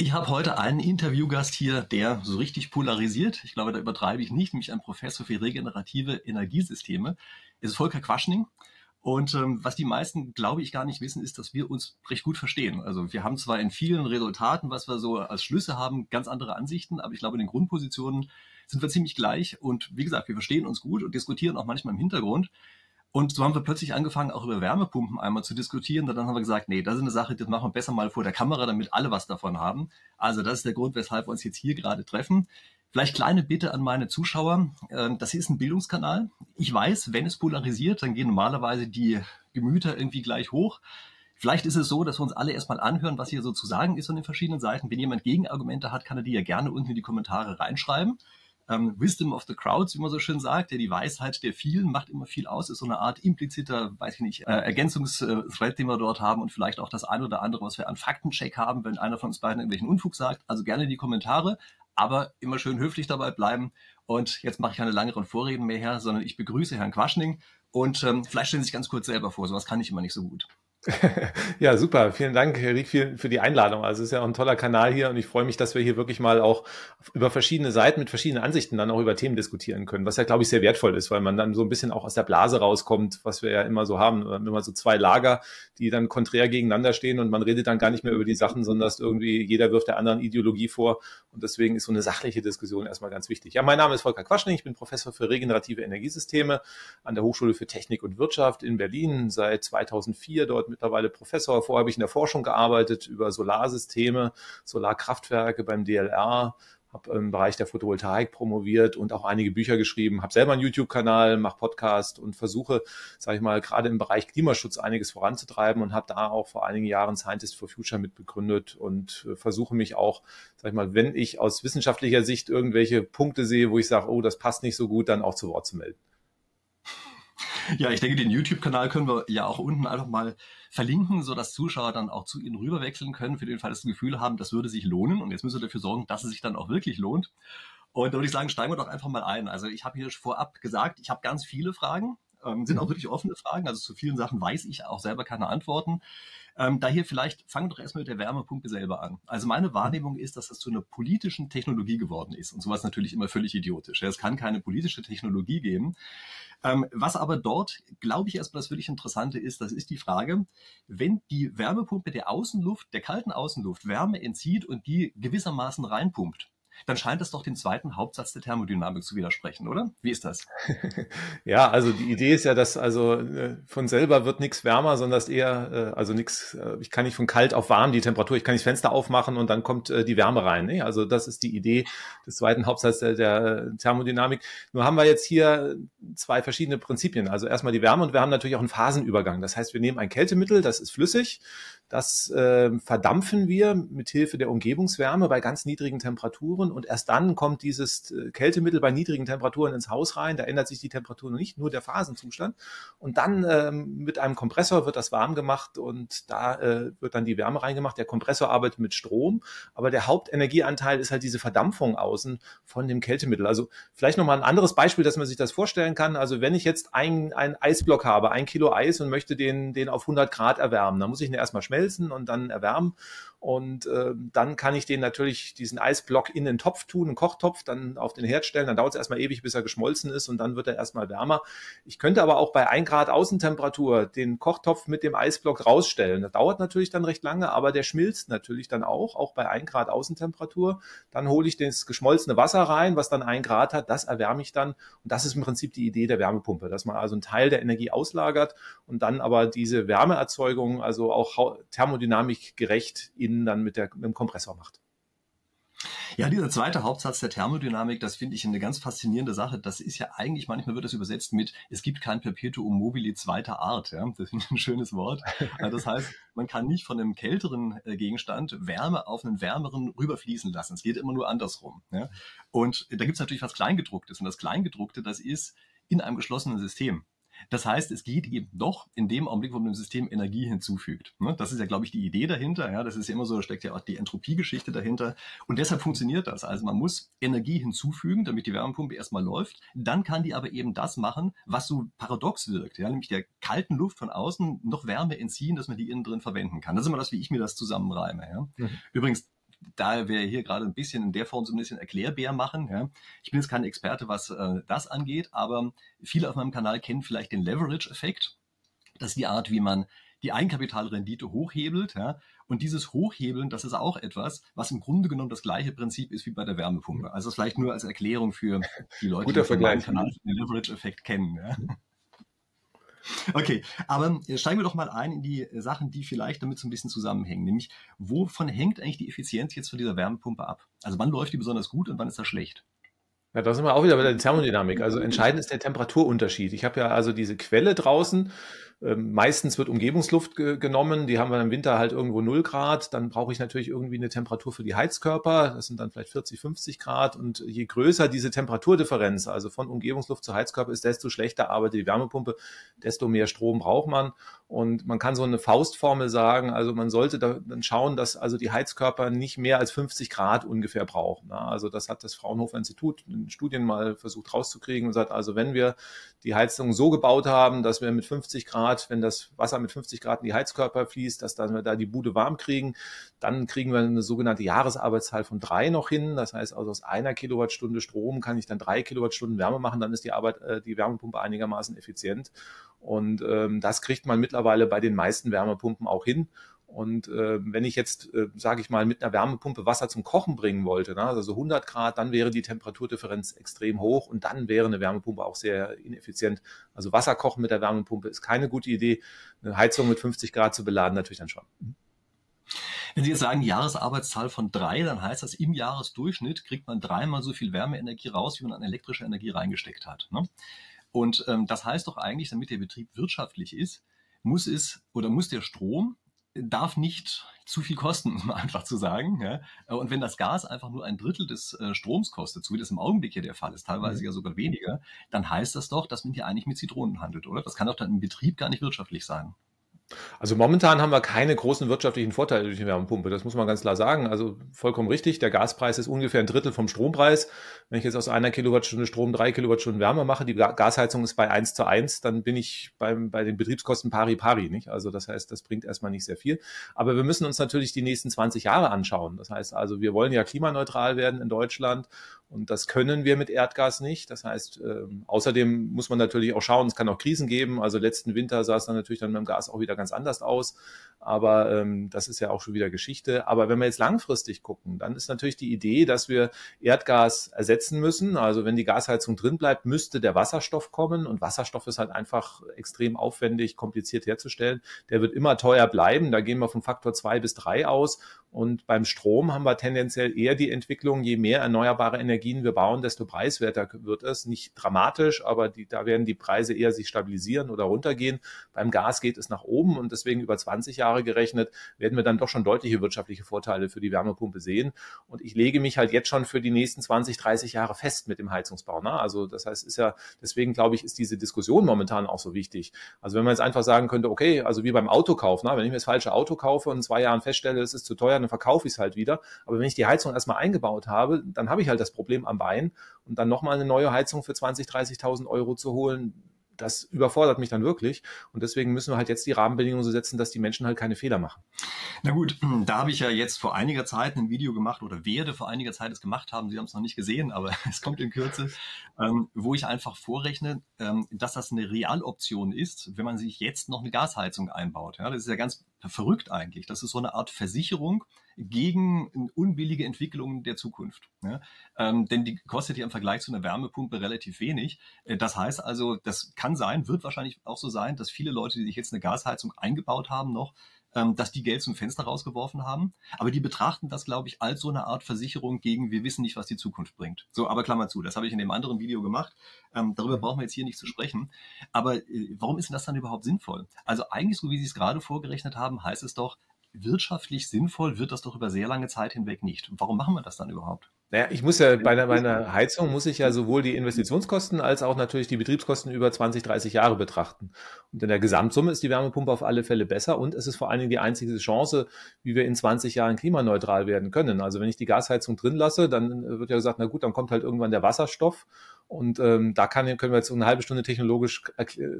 Ich habe heute einen Interviewgast hier, der so richtig polarisiert. Ich glaube, da übertreibe ich nicht, nämlich ein Professor für regenerative Energiesysteme. Es ist Volker Quaschning. Und ähm, was die meisten, glaube ich, gar nicht wissen, ist, dass wir uns recht gut verstehen. Also wir haben zwar in vielen Resultaten, was wir so als Schlüsse haben, ganz andere Ansichten, aber ich glaube, in den Grundpositionen sind wir ziemlich gleich. Und wie gesagt, wir verstehen uns gut und diskutieren auch manchmal im Hintergrund. Und so haben wir plötzlich angefangen, auch über Wärmepumpen einmal zu diskutieren. Und dann haben wir gesagt, nee, das ist eine Sache, das machen wir besser mal vor der Kamera, damit alle was davon haben. Also das ist der Grund, weshalb wir uns jetzt hier gerade treffen. Vielleicht kleine Bitte an meine Zuschauer. Ähm, das ist ein Bildungskanal. Ich weiß, wenn es polarisiert, dann gehen normalerweise die Gemüter irgendwie gleich hoch. Vielleicht ist es so, dass wir uns alle erstmal anhören, was hier so zu sagen ist von den verschiedenen Seiten. Wenn jemand Gegenargumente hat, kann er die ja gerne unten in die Kommentare reinschreiben ähm, Wisdom of the Crowds, wie man so schön sagt, der die Weisheit der vielen macht immer viel aus, ist so eine Art impliziter, weiß ich nicht, äh, Ergänzungsthread, den wir dort haben und vielleicht auch das eine oder andere, was wir an Faktencheck haben, wenn einer von uns beiden irgendwelchen Unfug sagt. Also gerne in die Kommentare, aber immer schön höflich dabei bleiben. Und jetzt mache ich keine langeren Vorreden mehr her, sondern ich begrüße Herrn Quaschning und ähm, vielleicht stellen Sie sich ganz kurz selber vor, sowas kann ich immer nicht so gut. Ja, super. Vielen Dank, Herr Rieck, für die Einladung. Also es ist ja auch ein toller Kanal hier und ich freue mich, dass wir hier wirklich mal auch über verschiedene Seiten mit verschiedenen Ansichten dann auch über Themen diskutieren können, was ja, glaube ich, sehr wertvoll ist, weil man dann so ein bisschen auch aus der Blase rauskommt, was wir ja immer so haben. Immer so zwei Lager, die dann konträr gegeneinander stehen und man redet dann gar nicht mehr über die Sachen, sondern dass irgendwie jeder wirft der anderen Ideologie vor und deswegen ist so eine sachliche Diskussion erstmal ganz wichtig. Ja, mein Name ist Volker Quaschning, ich bin Professor für regenerative Energiesysteme an der Hochschule für Technik und Wirtschaft in Berlin, seit 2004 dort mittlerweile Professor. Vorher habe ich in der Forschung gearbeitet über Solarsysteme, Solarkraftwerke beim DLR, habe im Bereich der Photovoltaik promoviert und auch einige Bücher geschrieben, habe selber einen YouTube-Kanal, mache Podcast und versuche, sage ich mal, gerade im Bereich Klimaschutz einiges voranzutreiben und habe da auch vor einigen Jahren Scientist for Future mitbegründet und äh, versuche mich auch, sage ich mal, wenn ich aus wissenschaftlicher Sicht irgendwelche Punkte sehe, wo ich sage, oh, das passt nicht so gut, dann auch zu Wort zu melden. Ja, ich denke, den YouTube-Kanal können wir ja auch unten einfach mal verlinken, so dass Zuschauer dann auch zu Ihnen rüberwechseln können, für den Fall, dass sie das Gefühl haben, das würde sich lohnen. Und jetzt müssen wir dafür sorgen, dass es sich dann auch wirklich lohnt. Und da würde ich sagen, steigen wir doch einfach mal ein. Also ich habe hier vorab gesagt, ich habe ganz viele Fragen, ähm, sind auch mhm. wirklich offene Fragen. Also zu vielen Sachen weiß ich auch selber keine Antworten. Ähm, daher vielleicht fangen wir doch erstmal mit der Wärmepumpe selber an. Also meine Wahrnehmung ist, dass das zu einer politischen Technologie geworden ist. Und sowas natürlich immer völlig idiotisch. Es kann keine politische Technologie geben. Ähm, was aber dort, glaube ich, erstmal das wirklich Interessante ist, das ist die Frage, wenn die Wärmepumpe der Außenluft, der kalten Außenluft Wärme entzieht und die gewissermaßen reinpumpt, dann scheint das doch dem zweiten Hauptsatz der Thermodynamik zu widersprechen, oder? Wie ist das? ja, also die Idee ist ja, dass also äh, von selber wird nichts wärmer, sondern dass eher, äh, also nichts, äh, ich kann nicht von kalt auf warm die Temperatur, ich kann nicht Fenster aufmachen und dann kommt die Wärme rein. Ne? Also das ist die Idee des zweiten Hauptsatzes der, der Thermodynamik. Nur haben wir jetzt hier zwei verschiedene Prinzipien. Also erstmal die Wärme und wir haben natürlich auch einen Phasenübergang. Das heißt, wir nehmen ein Kältemittel, das ist flüssig, das äh, verdampfen wir mit Hilfe der Umgebungswärme bei ganz niedrigen Temperaturen und erst dann kommt dieses äh, Kältemittel bei niedrigen Temperaturen ins Haus rein. Da ändert sich die Temperatur noch nicht, nur der Phasenzustand. Und dann ähm, mit einem Kompressor wird das warm gemacht und da äh, wird dann die Wärme reingemacht. Der Kompressor arbeitet mit Strom, aber der Hauptenergieanteil ist halt diese Verdampfung außen von dem Kältemittel. Also vielleicht nochmal ein anderes Beispiel, dass man sich das vorstellen kann. Also wenn ich jetzt ein, ein Eisblock habe, ein Kilo Eis und möchte den, den auf 100 Grad erwärmen, dann muss ich ihn erstmal schmelzen schmelzen und dann erwärmen. Und äh, dann kann ich den natürlich diesen Eisblock in den Topf tun, einen Kochtopf, dann auf den Herd stellen. Dann dauert es erstmal ewig, bis er geschmolzen ist und dann wird er erstmal wärmer. Ich könnte aber auch bei 1 Grad Außentemperatur den Kochtopf mit dem Eisblock rausstellen. Das dauert natürlich dann recht lange, aber der schmilzt natürlich dann auch, auch bei 1 Grad Außentemperatur. Dann hole ich das geschmolzene Wasser rein, was dann 1 Grad hat, das erwärme ich dann. Und das ist im Prinzip die Idee der Wärmepumpe, dass man also einen Teil der Energie auslagert und dann aber diese Wärmeerzeugung, also auch thermodynamisch gerecht in innen dann mit, der, mit dem Kompressor macht. Ja, dieser zweite Hauptsatz der Thermodynamik, das finde ich eine ganz faszinierende Sache. Das ist ja eigentlich, manchmal wird das übersetzt mit, es gibt kein Perpetuum mobile zweiter Art. Ja? Das finde ich ein schönes Wort. Das heißt, man kann nicht von einem kälteren äh, Gegenstand Wärme auf einen wärmeren rüberfließen lassen. Es geht immer nur andersrum. Ja? Und da gibt es natürlich was Kleingedrucktes. Und das Kleingedruckte, das ist in einem geschlossenen System. Das heißt, es geht eben doch in dem Augenblick, wo man dem System Energie hinzufügt. Ne? Das ist ja, glaube ich, die Idee dahinter. Ja, das ist ja immer so, da steckt ja auch die Entropiegeschichte dahinter. Und deshalb funktioniert das. Also man muss Energie hinzufügen, damit die Wärmepumpe erstmal läuft. Dann kann die aber eben das machen, was so paradox wirkt. Ja, nämlich der kalten Luft von außen noch Wärme entziehen, dass man die innen drin verwenden kann. Das ist immer das, wie ich mir das zusammenreime. Ja? Mhm. Übrigens, da wir hier gerade ein bisschen in der Form so ein bisschen Erklärbär machen, ja. Ich bin jetzt kein Experte, was äh, das angeht, aber viele auf meinem Kanal kennen vielleicht den Leverage-Effekt. Das ist die Art, wie man die Eigenkapitalrendite hochhebelt. Ja? Und dieses Hochhebeln, das ist auch etwas, was im Grunde genommen das gleiche Prinzip ist wie bei der Wärmepumpe. Also vielleicht nur als Erklärung für die Leute, Guter die den Kanal den Leverage-Effekt kennen. Ja? Okay, aber äh, steigen wir doch mal ein in die äh, Sachen, die vielleicht damit so ein bisschen zusammenhängen. Nämlich, wovon hängt eigentlich die Effizienz jetzt von dieser Wärmepumpe ab? Also wann läuft die besonders gut und wann ist das schlecht? Ja, da sind wir auch wieder bei der Thermodynamik. Also entscheidend ist der Temperaturunterschied. Ich habe ja also diese Quelle draußen ähm, meistens wird Umgebungsluft ge genommen, die haben wir im Winter halt irgendwo 0 Grad. Dann brauche ich natürlich irgendwie eine Temperatur für die Heizkörper. Das sind dann vielleicht 40, 50 Grad. Und je größer diese Temperaturdifferenz, also von Umgebungsluft zu Heizkörper ist, desto schlechter arbeitet die Wärmepumpe, desto mehr Strom braucht man. Und man kann so eine Faustformel sagen, also man sollte da dann schauen, dass also die Heizkörper nicht mehr als 50 Grad ungefähr brauchen. Also das hat das Fraunhofer Institut in Studien mal versucht rauszukriegen und sagt, also wenn wir die Heizung so gebaut haben, dass wir mit 50 Grad, wenn das Wasser mit 50 Grad in die Heizkörper fließt, dass dann wir da die Bude warm kriegen, dann kriegen wir eine sogenannte Jahresarbeitszahl von drei noch hin. Das heißt also aus einer Kilowattstunde Strom kann ich dann drei Kilowattstunden Wärme machen, dann ist die Arbeit, äh, die Wärmepumpe einigermaßen effizient. Und ähm, das kriegt man mittlerweile bei den meisten Wärmepumpen auch hin. Und äh, wenn ich jetzt, äh, sage ich mal, mit einer Wärmepumpe Wasser zum Kochen bringen wollte, ne, also 100 Grad, dann wäre die Temperaturdifferenz extrem hoch und dann wäre eine Wärmepumpe auch sehr ineffizient. Also Wasser kochen mit der Wärmepumpe ist keine gute Idee. Eine Heizung mit 50 Grad zu beladen natürlich dann schon. Mhm. Wenn Sie jetzt sagen Jahresarbeitszahl von drei, dann heißt das im Jahresdurchschnitt kriegt man dreimal so viel Wärmeenergie raus, wie man an elektrischer Energie reingesteckt hat. Ne? Und ähm, das heißt doch eigentlich, damit der Betrieb wirtschaftlich ist, muss es oder muss der Strom darf nicht zu viel kosten, um einfach zu sagen. Ja? Und wenn das Gas einfach nur ein Drittel des äh, Stroms kostet, so wie das im Augenblick hier der Fall ist, teilweise mhm. ja sogar weniger, dann heißt das doch, dass man hier eigentlich mit Zitronen handelt, oder? Das kann doch dann im Betrieb gar nicht wirtschaftlich sein. Also momentan haben wir keine großen wirtschaftlichen Vorteile durch die Wärmepumpe. Das muss man ganz klar sagen. Also vollkommen richtig. Der Gaspreis ist ungefähr ein Drittel vom Strompreis. Wenn ich jetzt aus einer Kilowattstunde Strom drei Kilowattstunden Wärme mache, die Gasheizung ist bei eins zu eins, dann bin ich beim, bei den Betriebskosten pari pari, nicht? Also das heißt, das bringt erstmal nicht sehr viel. Aber wir müssen uns natürlich die nächsten 20 Jahre anschauen. Das heißt also, wir wollen ja klimaneutral werden in Deutschland und das können wir mit Erdgas nicht. Das heißt, äh, außerdem muss man natürlich auch schauen, es kann auch Krisen geben. Also letzten Winter sah es dann natürlich dann mit dem Gas auch wieder ganz anders aus. Aber ähm, das ist ja auch schon wieder Geschichte. Aber wenn wir jetzt langfristig gucken, dann ist natürlich die Idee, dass wir Erdgas ersetzen müssen. Also wenn die Gasheizung drin bleibt, müsste der Wasserstoff kommen. Und Wasserstoff ist halt einfach extrem aufwendig, kompliziert herzustellen. Der wird immer teuer bleiben. Da gehen wir vom Faktor zwei bis drei aus. Und beim Strom haben wir tendenziell eher die Entwicklung, je mehr erneuerbare Energien wir bauen, desto preiswerter wird es. Nicht dramatisch, aber die, da werden die Preise eher sich stabilisieren oder runtergehen. Beim Gas geht es nach oben und deswegen über 20 Jahre gerechnet werden wir dann doch schon deutliche wirtschaftliche Vorteile für die Wärmepumpe sehen. Und ich lege mich halt jetzt schon für die nächsten 20, 30 Jahre fest mit dem Heizungsbau. Ne? Also das heißt, ist ja, deswegen glaube ich, ist diese Diskussion momentan auch so wichtig. Also wenn man jetzt einfach sagen könnte, okay, also wie beim Autokauf, ne? wenn ich mir das falsche Auto kaufe und in zwei Jahren feststelle, es ist zu teuer, dann verkaufe ich es halt wieder. Aber wenn ich die Heizung erstmal eingebaut habe, dann habe ich halt das Problem am Bein und dann nochmal eine neue Heizung für 20, 30.000 Euro zu holen, das überfordert mich dann wirklich. Und deswegen müssen wir halt jetzt die Rahmenbedingungen so setzen, dass die Menschen halt keine Fehler machen. Na gut, da habe ich ja jetzt vor einiger Zeit ein Video gemacht oder werde vor einiger Zeit es gemacht haben. Sie haben es noch nicht gesehen, aber es kommt in Kürze, ähm, wo ich einfach vorrechne, ähm, dass das eine Realoption ist, wenn man sich jetzt noch eine Gasheizung einbaut. Ja, das ist ja ganz verrückt eigentlich. Das ist so eine Art Versicherung gegen unbillige Entwicklungen der Zukunft. Ja? Ähm, denn die kostet ja im Vergleich zu einer Wärmepumpe relativ wenig. Äh, das heißt also, das kann sein, wird wahrscheinlich auch so sein, dass viele Leute, die sich jetzt eine Gasheizung eingebaut haben, noch ähm, dass die Geld zum Fenster rausgeworfen haben. Aber die betrachten das, glaube ich, als so eine Art Versicherung gegen, wir wissen nicht, was die Zukunft bringt. So, aber Klammer zu, das habe ich in dem anderen Video gemacht. Ähm, darüber mhm. brauchen wir jetzt hier nicht zu sprechen. Aber äh, warum ist denn das dann überhaupt sinnvoll? Also eigentlich, so wie Sie es gerade vorgerechnet haben, heißt es doch, wirtschaftlich sinnvoll wird das doch über sehr lange Zeit hinweg nicht. Warum machen wir das dann überhaupt? Naja, ich muss ja bei einer, bei einer Heizung muss ich ja sowohl die Investitionskosten als auch natürlich die Betriebskosten über 20, 30 Jahre betrachten. Und in der Gesamtsumme ist die Wärmepumpe auf alle Fälle besser und es ist vor allen Dingen die einzige Chance, wie wir in 20 Jahren klimaneutral werden können. Also wenn ich die Gasheizung drin lasse, dann wird ja gesagt, na gut, dann kommt halt irgendwann der Wasserstoff und ähm, da kann, können wir jetzt eine halbe Stunde technologisch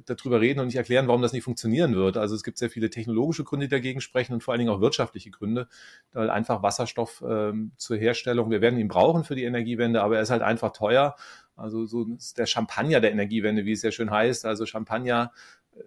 darüber reden und nicht erklären, warum das nicht funktionieren wird. Also es gibt sehr viele technologische Gründe, die dagegen sprechen und vor allen Dingen auch wirtschaftliche Gründe, weil einfach Wasserstoff ähm, zur Herstellung, wir werden ihn brauchen für die Energiewende, aber er ist halt einfach teuer. Also so ist der Champagner der Energiewende, wie es ja schön heißt. Also Champagner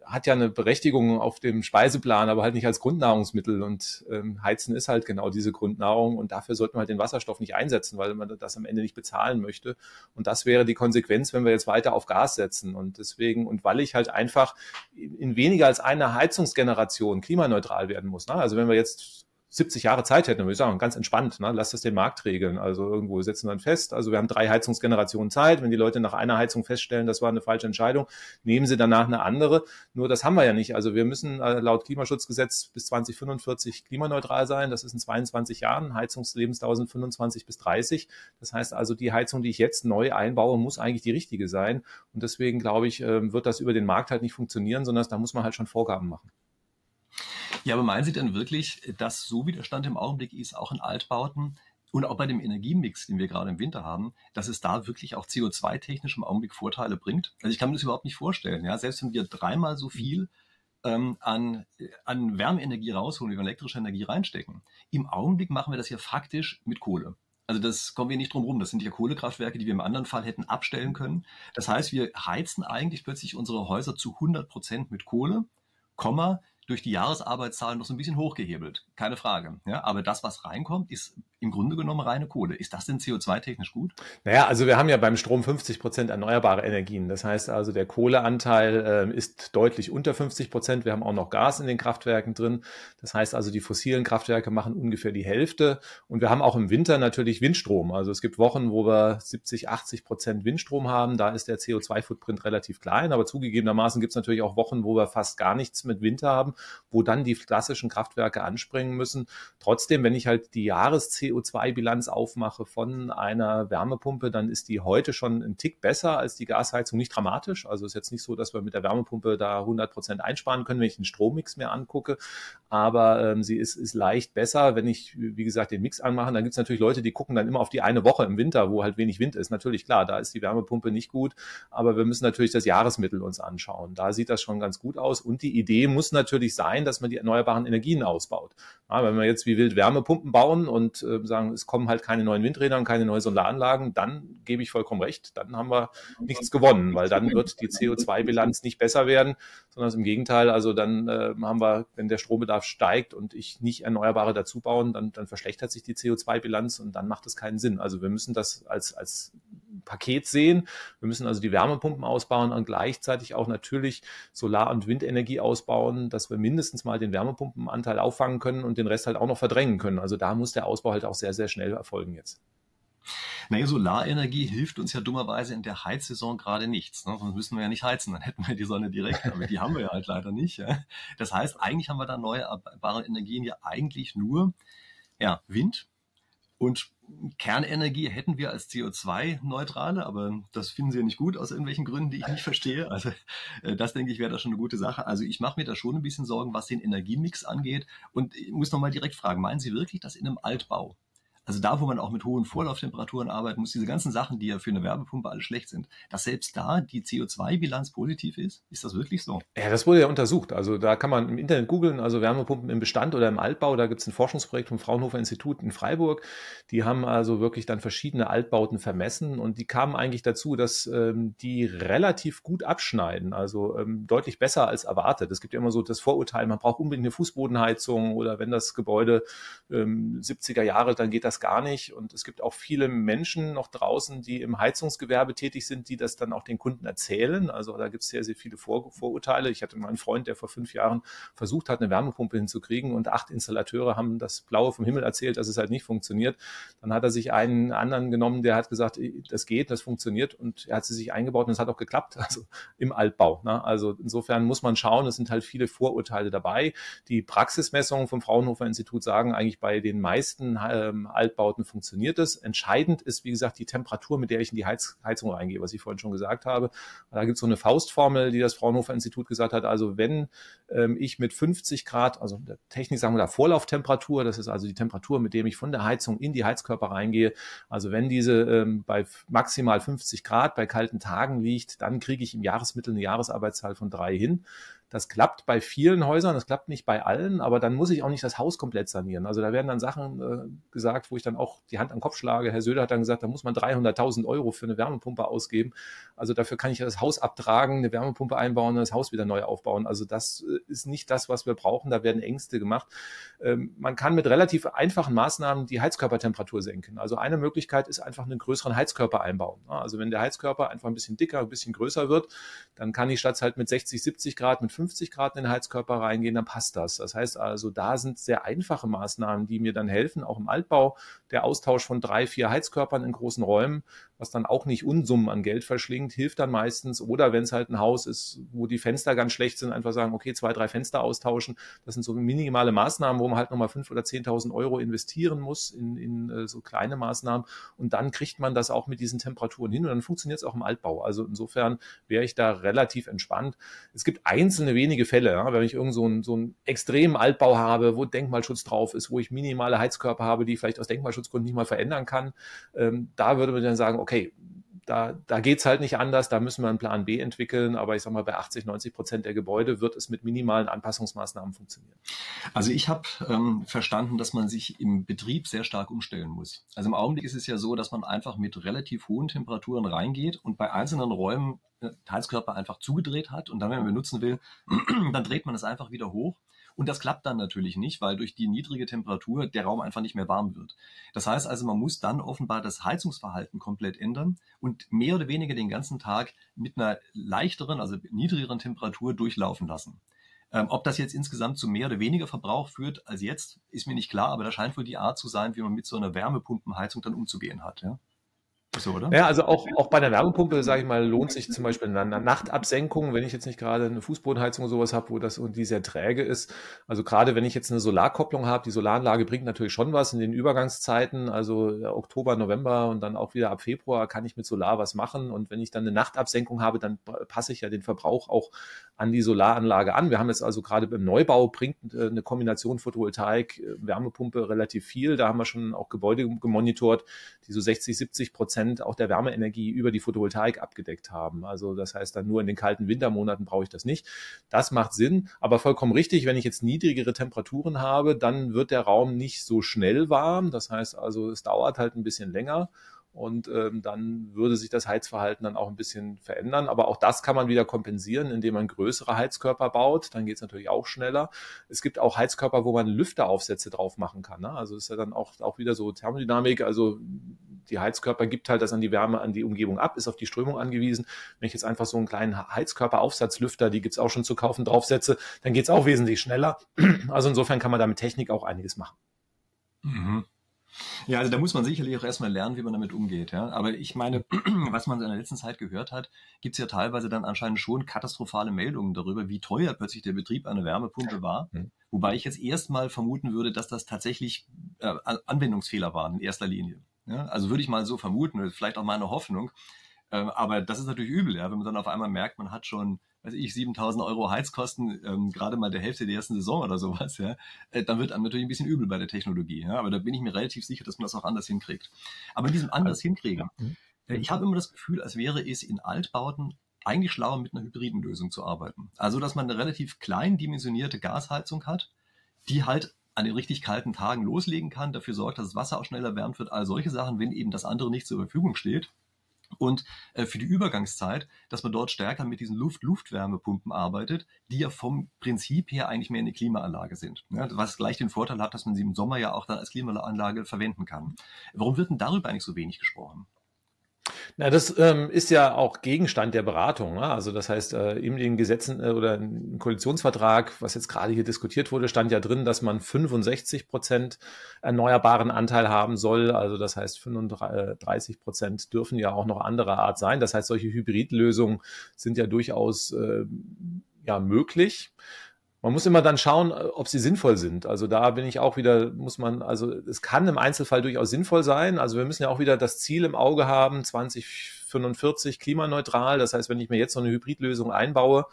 hat ja eine Berechtigung auf dem Speiseplan, aber halt nicht als Grundnahrungsmittel. Und ähm, Heizen ist halt genau diese Grundnahrung und dafür sollten wir halt den Wasserstoff nicht einsetzen, weil man das am Ende nicht bezahlen möchte. Und das wäre die Konsequenz, wenn wir jetzt weiter auf Gas setzen. Und deswegen, und weil ich halt einfach in weniger als einer Heizungsgeneration klimaneutral werden muss. Ne? Also wenn wir jetzt 70 Jahre Zeit hätten, würde ich sagen, ganz entspannt, ne? lass das den Markt regeln. Also irgendwo setzen wir dann fest. Also wir haben drei Heizungsgenerationen Zeit. Wenn die Leute nach einer Heizung feststellen, das war eine falsche Entscheidung, nehmen sie danach eine andere. Nur das haben wir ja nicht. Also wir müssen äh, laut Klimaschutzgesetz bis 2045 klimaneutral sein. Das ist in 22 Jahren. Heizungslebensdauer sind 25 bis 30. Das heißt also, die Heizung, die ich jetzt neu einbaue, muss eigentlich die richtige sein. Und deswegen glaube ich, ähm, wird das über den Markt halt nicht funktionieren, sondern da muss man halt schon Vorgaben machen. Ja, aber meinen Sie denn wirklich, dass so wie der Stand im Augenblick ist, auch in Altbauten und auch bei dem Energiemix, den wir gerade im Winter haben, dass es da wirklich auch CO2-technisch im Augenblick Vorteile bringt? Also ich kann mir das überhaupt nicht vorstellen. Ja? Selbst wenn wir dreimal so viel ähm, an, an Wärmeenergie rausholen, wie wir elektrische Energie reinstecken, im Augenblick machen wir das ja faktisch mit Kohle. Also das kommen wir nicht drum rum. Das sind ja Kohlekraftwerke, die wir im anderen Fall hätten abstellen können. Das heißt, wir heizen eigentlich plötzlich unsere Häuser zu 100 Prozent mit Kohle, Komma, durch die Jahresarbeitszahlen noch so ein bisschen hochgehebelt, keine Frage. Ja, aber das, was reinkommt, ist im Grunde genommen reine Kohle. Ist das denn CO2-technisch gut? Naja, also wir haben ja beim Strom 50 Prozent erneuerbare Energien. Das heißt also, der Kohleanteil äh, ist deutlich unter 50 Prozent. Wir haben auch noch Gas in den Kraftwerken drin. Das heißt also, die fossilen Kraftwerke machen ungefähr die Hälfte. Und wir haben auch im Winter natürlich Windstrom. Also es gibt Wochen, wo wir 70, 80 Prozent Windstrom haben. Da ist der CO2-Footprint relativ klein. Aber zugegebenermaßen gibt es natürlich auch Wochen, wo wir fast gar nichts mit Winter haben, wo dann die klassischen Kraftwerke anspringen müssen. Trotzdem, wenn ich halt die Jahres CO2-Bilanz aufmache von einer Wärmepumpe, dann ist die heute schon ein Tick besser als die Gasheizung. Nicht dramatisch. Also ist jetzt nicht so, dass wir mit der Wärmepumpe da 100 Prozent einsparen können, wenn ich den Strommix mehr angucke. Aber ähm, sie ist, ist leicht besser, wenn ich, wie gesagt, den Mix anmache. Dann gibt es natürlich Leute, die gucken dann immer auf die eine Woche im Winter, wo halt wenig Wind ist. Natürlich, klar, da ist die Wärmepumpe nicht gut. Aber wir müssen natürlich das Jahresmittel uns anschauen. Da sieht das schon ganz gut aus. Und die Idee muss natürlich sein, dass man die erneuerbaren Energien ausbaut. Ja, wenn wir jetzt wie wild Wärmepumpen bauen und äh, sagen, es kommen halt keine neuen Windräder und keine neuen Solaranlagen, dann gebe ich vollkommen recht, dann haben wir nichts gewonnen, weil dann wird die CO2-Bilanz nicht besser werden, sondern im Gegenteil, also dann äh, haben wir, wenn der Strombedarf steigt und ich nicht Erneuerbare dazu bauen, dann, dann verschlechtert sich die CO2-Bilanz und dann macht es keinen Sinn. Also wir müssen das als, als Paket sehen. Wir müssen also die Wärmepumpen ausbauen und gleichzeitig auch natürlich Solar- und Windenergie ausbauen, dass wir mindestens mal den Wärmepumpenanteil auffangen können und den Rest halt auch noch verdrängen können. Also da muss der Ausbau halt auch sehr, sehr schnell erfolgen jetzt. Naja, Solarenergie hilft uns ja dummerweise in der Heizsaison gerade nichts. Ne? Sonst müssen wir ja nicht heizen, dann hätten wir die Sonne direkt, aber die haben wir ja halt leider nicht. Ja? Das heißt, eigentlich haben wir da erneuerbare Energien ja eigentlich nur ja, Wind und Kernenergie hätten wir als CO2-neutrale, aber das finden Sie ja nicht gut aus irgendwelchen Gründen, die ich nicht verstehe. Also äh, das denke ich wäre da schon eine gute Sache. Also ich mache mir da schon ein bisschen Sorgen, was den Energiemix angeht. Und ich muss nochmal direkt fragen, meinen Sie wirklich, dass in einem Altbau also da, wo man auch mit hohen Vorlauftemperaturen arbeiten muss, diese ganzen Sachen, die ja für eine Wärmepumpe alle schlecht sind, dass selbst da die CO2-Bilanz positiv ist? Ist das wirklich so? Ja, das wurde ja untersucht. Also da kann man im Internet googeln, also Wärmepumpen im Bestand oder im Altbau. Da gibt es ein Forschungsprojekt vom Fraunhofer Institut in Freiburg. Die haben also wirklich dann verschiedene Altbauten vermessen und die kamen eigentlich dazu, dass ähm, die relativ gut abschneiden, also ähm, deutlich besser als erwartet. Es gibt ja immer so das Vorurteil, man braucht unbedingt eine Fußbodenheizung oder wenn das Gebäude ähm, 70er Jahre, dann geht das gar nicht. Und es gibt auch viele Menschen noch draußen, die im Heizungsgewerbe tätig sind, die das dann auch den Kunden erzählen. Also da gibt es sehr, sehr viele Vor Vorurteile. Ich hatte mal einen Freund, der vor fünf Jahren versucht hat, eine Wärmepumpe hinzukriegen und acht Installateure haben das Blaue vom Himmel erzählt, dass es halt nicht funktioniert. Dann hat er sich einen anderen genommen, der hat gesagt, das geht, das funktioniert und er hat sie sich eingebaut und es hat auch geklappt, also im Altbau. Ne? Also insofern muss man schauen, es sind halt viele Vorurteile dabei. Die Praxismessungen vom Fraunhofer Institut sagen eigentlich bei den meisten ähm, Altbauten funktioniert es. Entscheidend ist, wie gesagt, die Temperatur, mit der ich in die Heiz Heizung reingehe, was ich vorhin schon gesagt habe. Da gibt es so eine Faustformel, die das Fraunhofer Institut gesagt hat. Also wenn ähm, ich mit 50 Grad, also der Technik sagen wir da Vorlauftemperatur, das ist also die Temperatur, mit dem ich von der Heizung in die Heizkörper reingehe. Also wenn diese ähm, bei maximal 50 Grad bei kalten Tagen liegt, dann kriege ich im Jahresmittel eine Jahresarbeitszahl von drei hin. Das klappt bei vielen Häusern, das klappt nicht bei allen, aber dann muss ich auch nicht das Haus komplett sanieren. Also da werden dann Sachen äh, gesagt, wo ich dann auch die Hand am Kopf schlage. Herr Söder hat dann gesagt, da muss man 300.000 Euro für eine Wärmepumpe ausgeben. Also dafür kann ich ja das Haus abtragen, eine Wärmepumpe einbauen und das Haus wieder neu aufbauen. Also das äh, ist nicht das, was wir brauchen. Da werden Ängste gemacht. Ähm, man kann mit relativ einfachen Maßnahmen die Heizkörpertemperatur senken. Also eine Möglichkeit ist einfach einen größeren Heizkörper einbauen. Also wenn der Heizkörper einfach ein bisschen dicker, ein bisschen größer wird, dann kann ich statt halt mit 60, 70 Grad, mit 50 Grad in den Heizkörper reingehen, dann passt das. Das heißt also, da sind sehr einfache Maßnahmen, die mir dann helfen, auch im Altbau. Der Austausch von drei, vier Heizkörpern in großen Räumen, was dann auch nicht Unsummen an Geld verschlingt, hilft dann meistens. Oder wenn es halt ein Haus ist, wo die Fenster ganz schlecht sind, einfach sagen, okay, zwei, drei Fenster austauschen. Das sind so minimale Maßnahmen, wo man halt nochmal fünf oder zehntausend Euro investieren muss in, in äh, so kleine Maßnahmen. Und dann kriegt man das auch mit diesen Temperaturen hin und dann funktioniert es auch im Altbau. Also insofern wäre ich da relativ entspannt. Es gibt einzelne wenige Fälle, ja, wenn ich irgend so einen, so einen extremen Altbau habe, wo Denkmalschutz drauf ist, wo ich minimale Heizkörper habe, die ich vielleicht aus Denkmalschutzgründen nicht mal verändern kann, ähm, da würde man dann sagen, okay, da, da geht es halt nicht anders, da müssen wir einen Plan B entwickeln, aber ich sage mal, bei 80, 90 Prozent der Gebäude wird es mit minimalen Anpassungsmaßnahmen funktionieren. Also ich habe ähm, verstanden, dass man sich im Betrieb sehr stark umstellen muss. Also im Augenblick ist es ja so, dass man einfach mit relativ hohen Temperaturen reingeht und bei einzelnen Räumen äh, Heizkörper einfach zugedreht hat und dann, wenn man benutzen will, dann dreht man es einfach wieder hoch und das klappt dann natürlich nicht, weil durch die niedrige Temperatur der Raum einfach nicht mehr warm wird. Das heißt also, man muss dann offenbar das Heizungsverhalten komplett ändern und mehr oder weniger den ganzen Tag mit einer leichteren, also niedrigeren Temperatur durchlaufen lassen. Ähm, ob das jetzt insgesamt zu mehr oder weniger Verbrauch führt als jetzt, ist mir nicht klar, aber das scheint wohl die Art zu sein, wie man mit so einer Wärmepumpenheizung dann umzugehen hat. Ja? So, oder? Ja, also auch, auch bei der Wärmepumpe, sage ich mal, lohnt sich zum Beispiel eine Nachtabsenkung, wenn ich jetzt nicht gerade eine Fußbodenheizung oder sowas habe, wo das und die sehr träge ist. Also gerade wenn ich jetzt eine Solarkopplung habe, die Solaranlage bringt natürlich schon was in den Übergangszeiten, also Oktober, November und dann auch wieder ab Februar kann ich mit Solar was machen. Und wenn ich dann eine Nachtabsenkung habe, dann passe ich ja den Verbrauch auch an die Solaranlage an. Wir haben jetzt also gerade beim Neubau bringt äh, eine Kombination Photovoltaik, äh, Wärmepumpe relativ viel. Da haben wir schon auch Gebäude gemonitort, die so 60, 70 Prozent Prozent auch der Wärmeenergie über die Photovoltaik abgedeckt haben. Also das heißt dann nur in den kalten Wintermonaten brauche ich das nicht. Das macht Sinn, aber vollkommen richtig, wenn ich jetzt niedrigere Temperaturen habe, dann wird der Raum nicht so schnell warm. Das heißt also, es dauert halt ein bisschen länger und ähm, dann würde sich das Heizverhalten dann auch ein bisschen verändern. Aber auch das kann man wieder kompensieren, indem man größere Heizkörper baut. Dann geht es natürlich auch schneller. Es gibt auch Heizkörper, wo man Lüfteraufsätze drauf machen kann. Ne? Also ist ja dann auch, auch wieder so Thermodynamik. Also die Heizkörper gibt halt das an die Wärme, an die Umgebung ab, ist auf die Strömung angewiesen. Wenn ich jetzt einfach so einen kleinen Heizkörperaufsatzlüfter, die gibt's auch schon zu kaufen, draufsetze, dann geht's auch wesentlich schneller. Also insofern kann man da mit Technik auch einiges machen. Mhm. Ja, also da muss man sicherlich auch erstmal lernen, wie man damit umgeht. Ja? Aber ich meine, was man in der letzten Zeit gehört hat, gibt es ja teilweise dann anscheinend schon katastrophale Meldungen darüber, wie teuer plötzlich der Betrieb einer Wärmepumpe war. Mhm. Wobei ich jetzt erstmal vermuten würde, dass das tatsächlich äh, Anwendungsfehler waren in erster Linie. Ja? Also würde ich mal so vermuten, vielleicht auch meine Hoffnung. Ähm, aber das ist natürlich übel, ja, wenn man dann auf einmal merkt, man hat schon weiß ich, 7000 Euro Heizkosten, ähm, gerade mal der Hälfte der ersten Saison oder sowas, ja, äh, dann wird einem natürlich ein bisschen übel bei der Technologie. Ja, aber da bin ich mir relativ sicher, dass man das auch anders hinkriegt. Aber in diesem anders hinkriegen, mhm. äh, ich habe immer das Gefühl, als wäre es in Altbauten eigentlich schlauer, mit einer hybriden Lösung zu arbeiten. Also, dass man eine relativ klein dimensionierte Gasheizung hat, die halt an den richtig kalten Tagen loslegen kann, dafür sorgt, dass das Wasser auch schneller wärmt wird, all solche Sachen, wenn eben das andere nicht zur Verfügung steht und äh, für die Übergangszeit, dass man dort stärker mit diesen Luft-Luftwärmepumpen arbeitet, die ja vom Prinzip her eigentlich mehr eine Klimaanlage sind. Ja, was gleich den Vorteil hat, dass man sie im Sommer ja auch dann als Klimaanlage verwenden kann. Warum wird denn darüber eigentlich so wenig gesprochen? Na, das ähm, ist ja auch Gegenstand der Beratung. Ne? Also das heißt, äh, in den Gesetzen äh, oder im Koalitionsvertrag, was jetzt gerade hier diskutiert wurde, stand ja drin, dass man 65 Prozent erneuerbaren Anteil haben soll. Also das heißt, 35 Prozent dürfen ja auch noch anderer Art sein. Das heißt, solche Hybridlösungen sind ja durchaus äh, ja möglich. Man muss immer dann schauen, ob sie sinnvoll sind. Also da bin ich auch wieder, muss man, also es kann im Einzelfall durchaus sinnvoll sein. Also wir müssen ja auch wieder das Ziel im Auge haben, 2045 klimaneutral. Das heißt, wenn ich mir jetzt so eine Hybridlösung einbaue,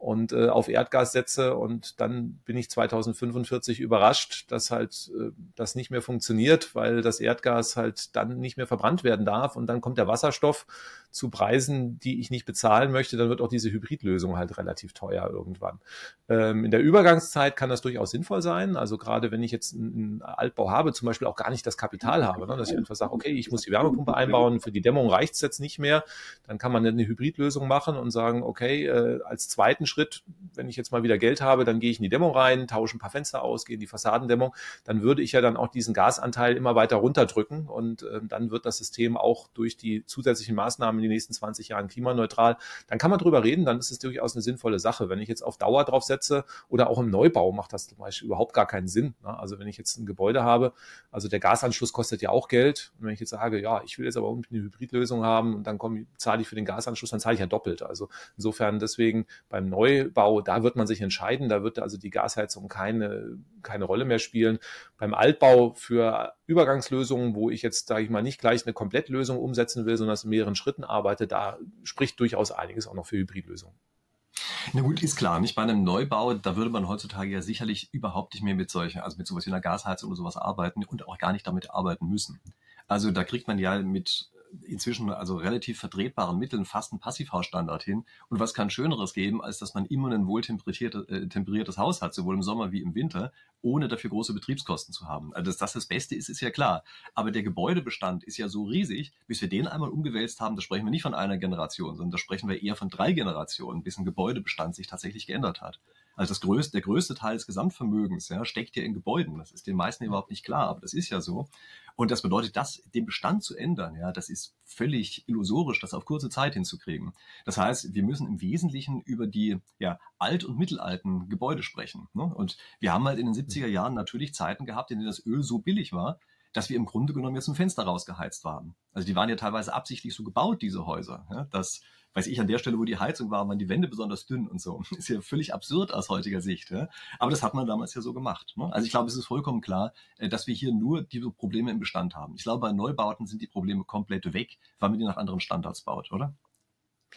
und äh, auf Erdgas setze und dann bin ich 2045 überrascht, dass halt äh, das nicht mehr funktioniert, weil das Erdgas halt dann nicht mehr verbrannt werden darf und dann kommt der Wasserstoff zu Preisen, die ich nicht bezahlen möchte, dann wird auch diese Hybridlösung halt relativ teuer irgendwann. Ähm, in der Übergangszeit kann das durchaus sinnvoll sein. Also gerade wenn ich jetzt einen Altbau habe, zum Beispiel auch gar nicht das Kapital habe, ne, dass ich einfach sage, okay, ich muss die Wärmepumpe einbauen, für die Dämmung reicht es jetzt nicht mehr, dann kann man eine Hybridlösung machen und sagen, okay, äh, als zweiten Schritt, wenn ich jetzt mal wieder Geld habe, dann gehe ich in die Dämmung rein, tausche ein paar Fenster aus, gehe in die Fassadendämmung, dann würde ich ja dann auch diesen Gasanteil immer weiter runterdrücken und äh, dann wird das System auch durch die zusätzlichen Maßnahmen in den nächsten 20 Jahren klimaneutral, dann kann man drüber reden, dann ist es durchaus eine sinnvolle Sache. Wenn ich jetzt auf Dauer drauf setze oder auch im Neubau macht das zum Beispiel überhaupt gar keinen Sinn. Ne? Also wenn ich jetzt ein Gebäude habe, also der Gasanschluss kostet ja auch Geld. Und wenn ich jetzt sage, ja, ich will jetzt aber eine Hybridlösung haben und dann komme, zahle ich für den Gasanschluss, dann zahle ich ja doppelt. Also insofern deswegen beim Neubau, da wird man sich entscheiden, da wird also die Gasheizung keine, keine Rolle mehr spielen. Beim Altbau für Übergangslösungen, wo ich jetzt, sage ich mal, nicht gleich eine Komplettlösung umsetzen will, sondern es in mehreren Schritten arbeite, da spricht durchaus einiges auch noch für Hybridlösungen. Na gut, ist klar, nicht bei einem Neubau, da würde man heutzutage ja sicherlich überhaupt nicht mehr mit solchen, also mit sowas wie einer Gasheizung oder sowas arbeiten und auch gar nicht damit arbeiten müssen. Also da kriegt man ja mit inzwischen also relativ vertretbaren Mitteln fast einen Passivhausstandard hin. Und was kann Schöneres geben, als dass man immer ein wohltemperiertes äh, Haus hat, sowohl im Sommer wie im Winter, ohne dafür große Betriebskosten zu haben. Also dass das das Beste ist, ist ja klar. Aber der Gebäudebestand ist ja so riesig, bis wir den einmal umgewälzt haben, da sprechen wir nicht von einer Generation, sondern da sprechen wir eher von drei Generationen, bis ein Gebäudebestand sich tatsächlich geändert hat. Also das größte, der größte Teil des Gesamtvermögens ja, steckt ja in Gebäuden. Das ist den meisten überhaupt nicht klar, aber das ist ja so. Und das bedeutet, das, den Bestand zu ändern, ja, das ist völlig illusorisch, das auf kurze Zeit hinzukriegen. Das heißt, wir müssen im Wesentlichen über die ja, alt- und mittelalten Gebäude sprechen. Ne? Und wir haben halt in den 70er Jahren natürlich Zeiten gehabt, in denen das Öl so billig war, dass wir im Grunde genommen jetzt ein Fenster rausgeheizt waren. Also die waren ja teilweise absichtlich so gebaut, diese Häuser, ja, dass weiß ich, an der Stelle, wo die Heizung war, waren die Wände besonders dünn und so. Ist ja völlig absurd aus heutiger Sicht. Ja? Aber das hat man damals ja so gemacht. Ne? Also ich glaube, es ist vollkommen klar, äh, dass wir hier nur diese Probleme im Bestand haben. Ich glaube, bei Neubauten sind die Probleme komplett weg, weil man die nach anderen Standards baut, oder?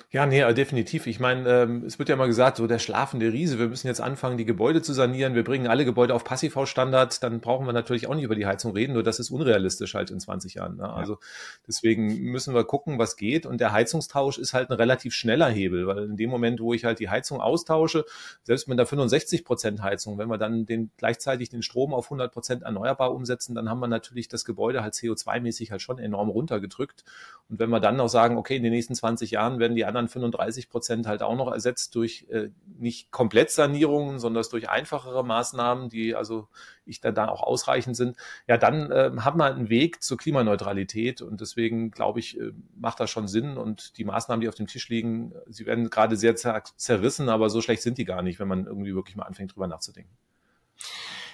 Ja, nee, äh, definitiv. Ich meine, ähm, es wird ja mal gesagt, so der schlafende Riese, wir müssen jetzt anfangen, die Gebäude zu sanieren. Wir bringen alle Gebäude auf Passivhausstandard, dann brauchen wir natürlich auch nicht über die Heizung reden, nur das ist unrealistisch halt in 20 Jahren. Ne? Also deswegen müssen wir gucken, was geht. Und der Heizungstausch ist halt ein relativ schneller Hebel, weil in dem Moment, wo ich halt die Heizung austausche, selbst mit der 65 Prozent Heizung, wenn wir dann den, gleichzeitig den Strom auf 100 Prozent erneuerbar umsetzen, dann haben wir natürlich das Gebäude halt CO2-mäßig halt schon enorm runtergedrückt. Und wenn wir dann noch sagen, okay, in den nächsten 20 Jahren werden die die anderen 35 Prozent halt auch noch ersetzt durch äh, nicht komplett Sanierungen, sondern durch einfachere Maßnahmen, die also ich da, da auch ausreichend sind, ja, dann äh, haben wir einen Weg zur Klimaneutralität und deswegen glaube ich, äh, macht das schon Sinn und die Maßnahmen, die auf dem Tisch liegen, sie werden gerade sehr zer zerrissen, aber so schlecht sind die gar nicht, wenn man irgendwie wirklich mal anfängt, drüber nachzudenken.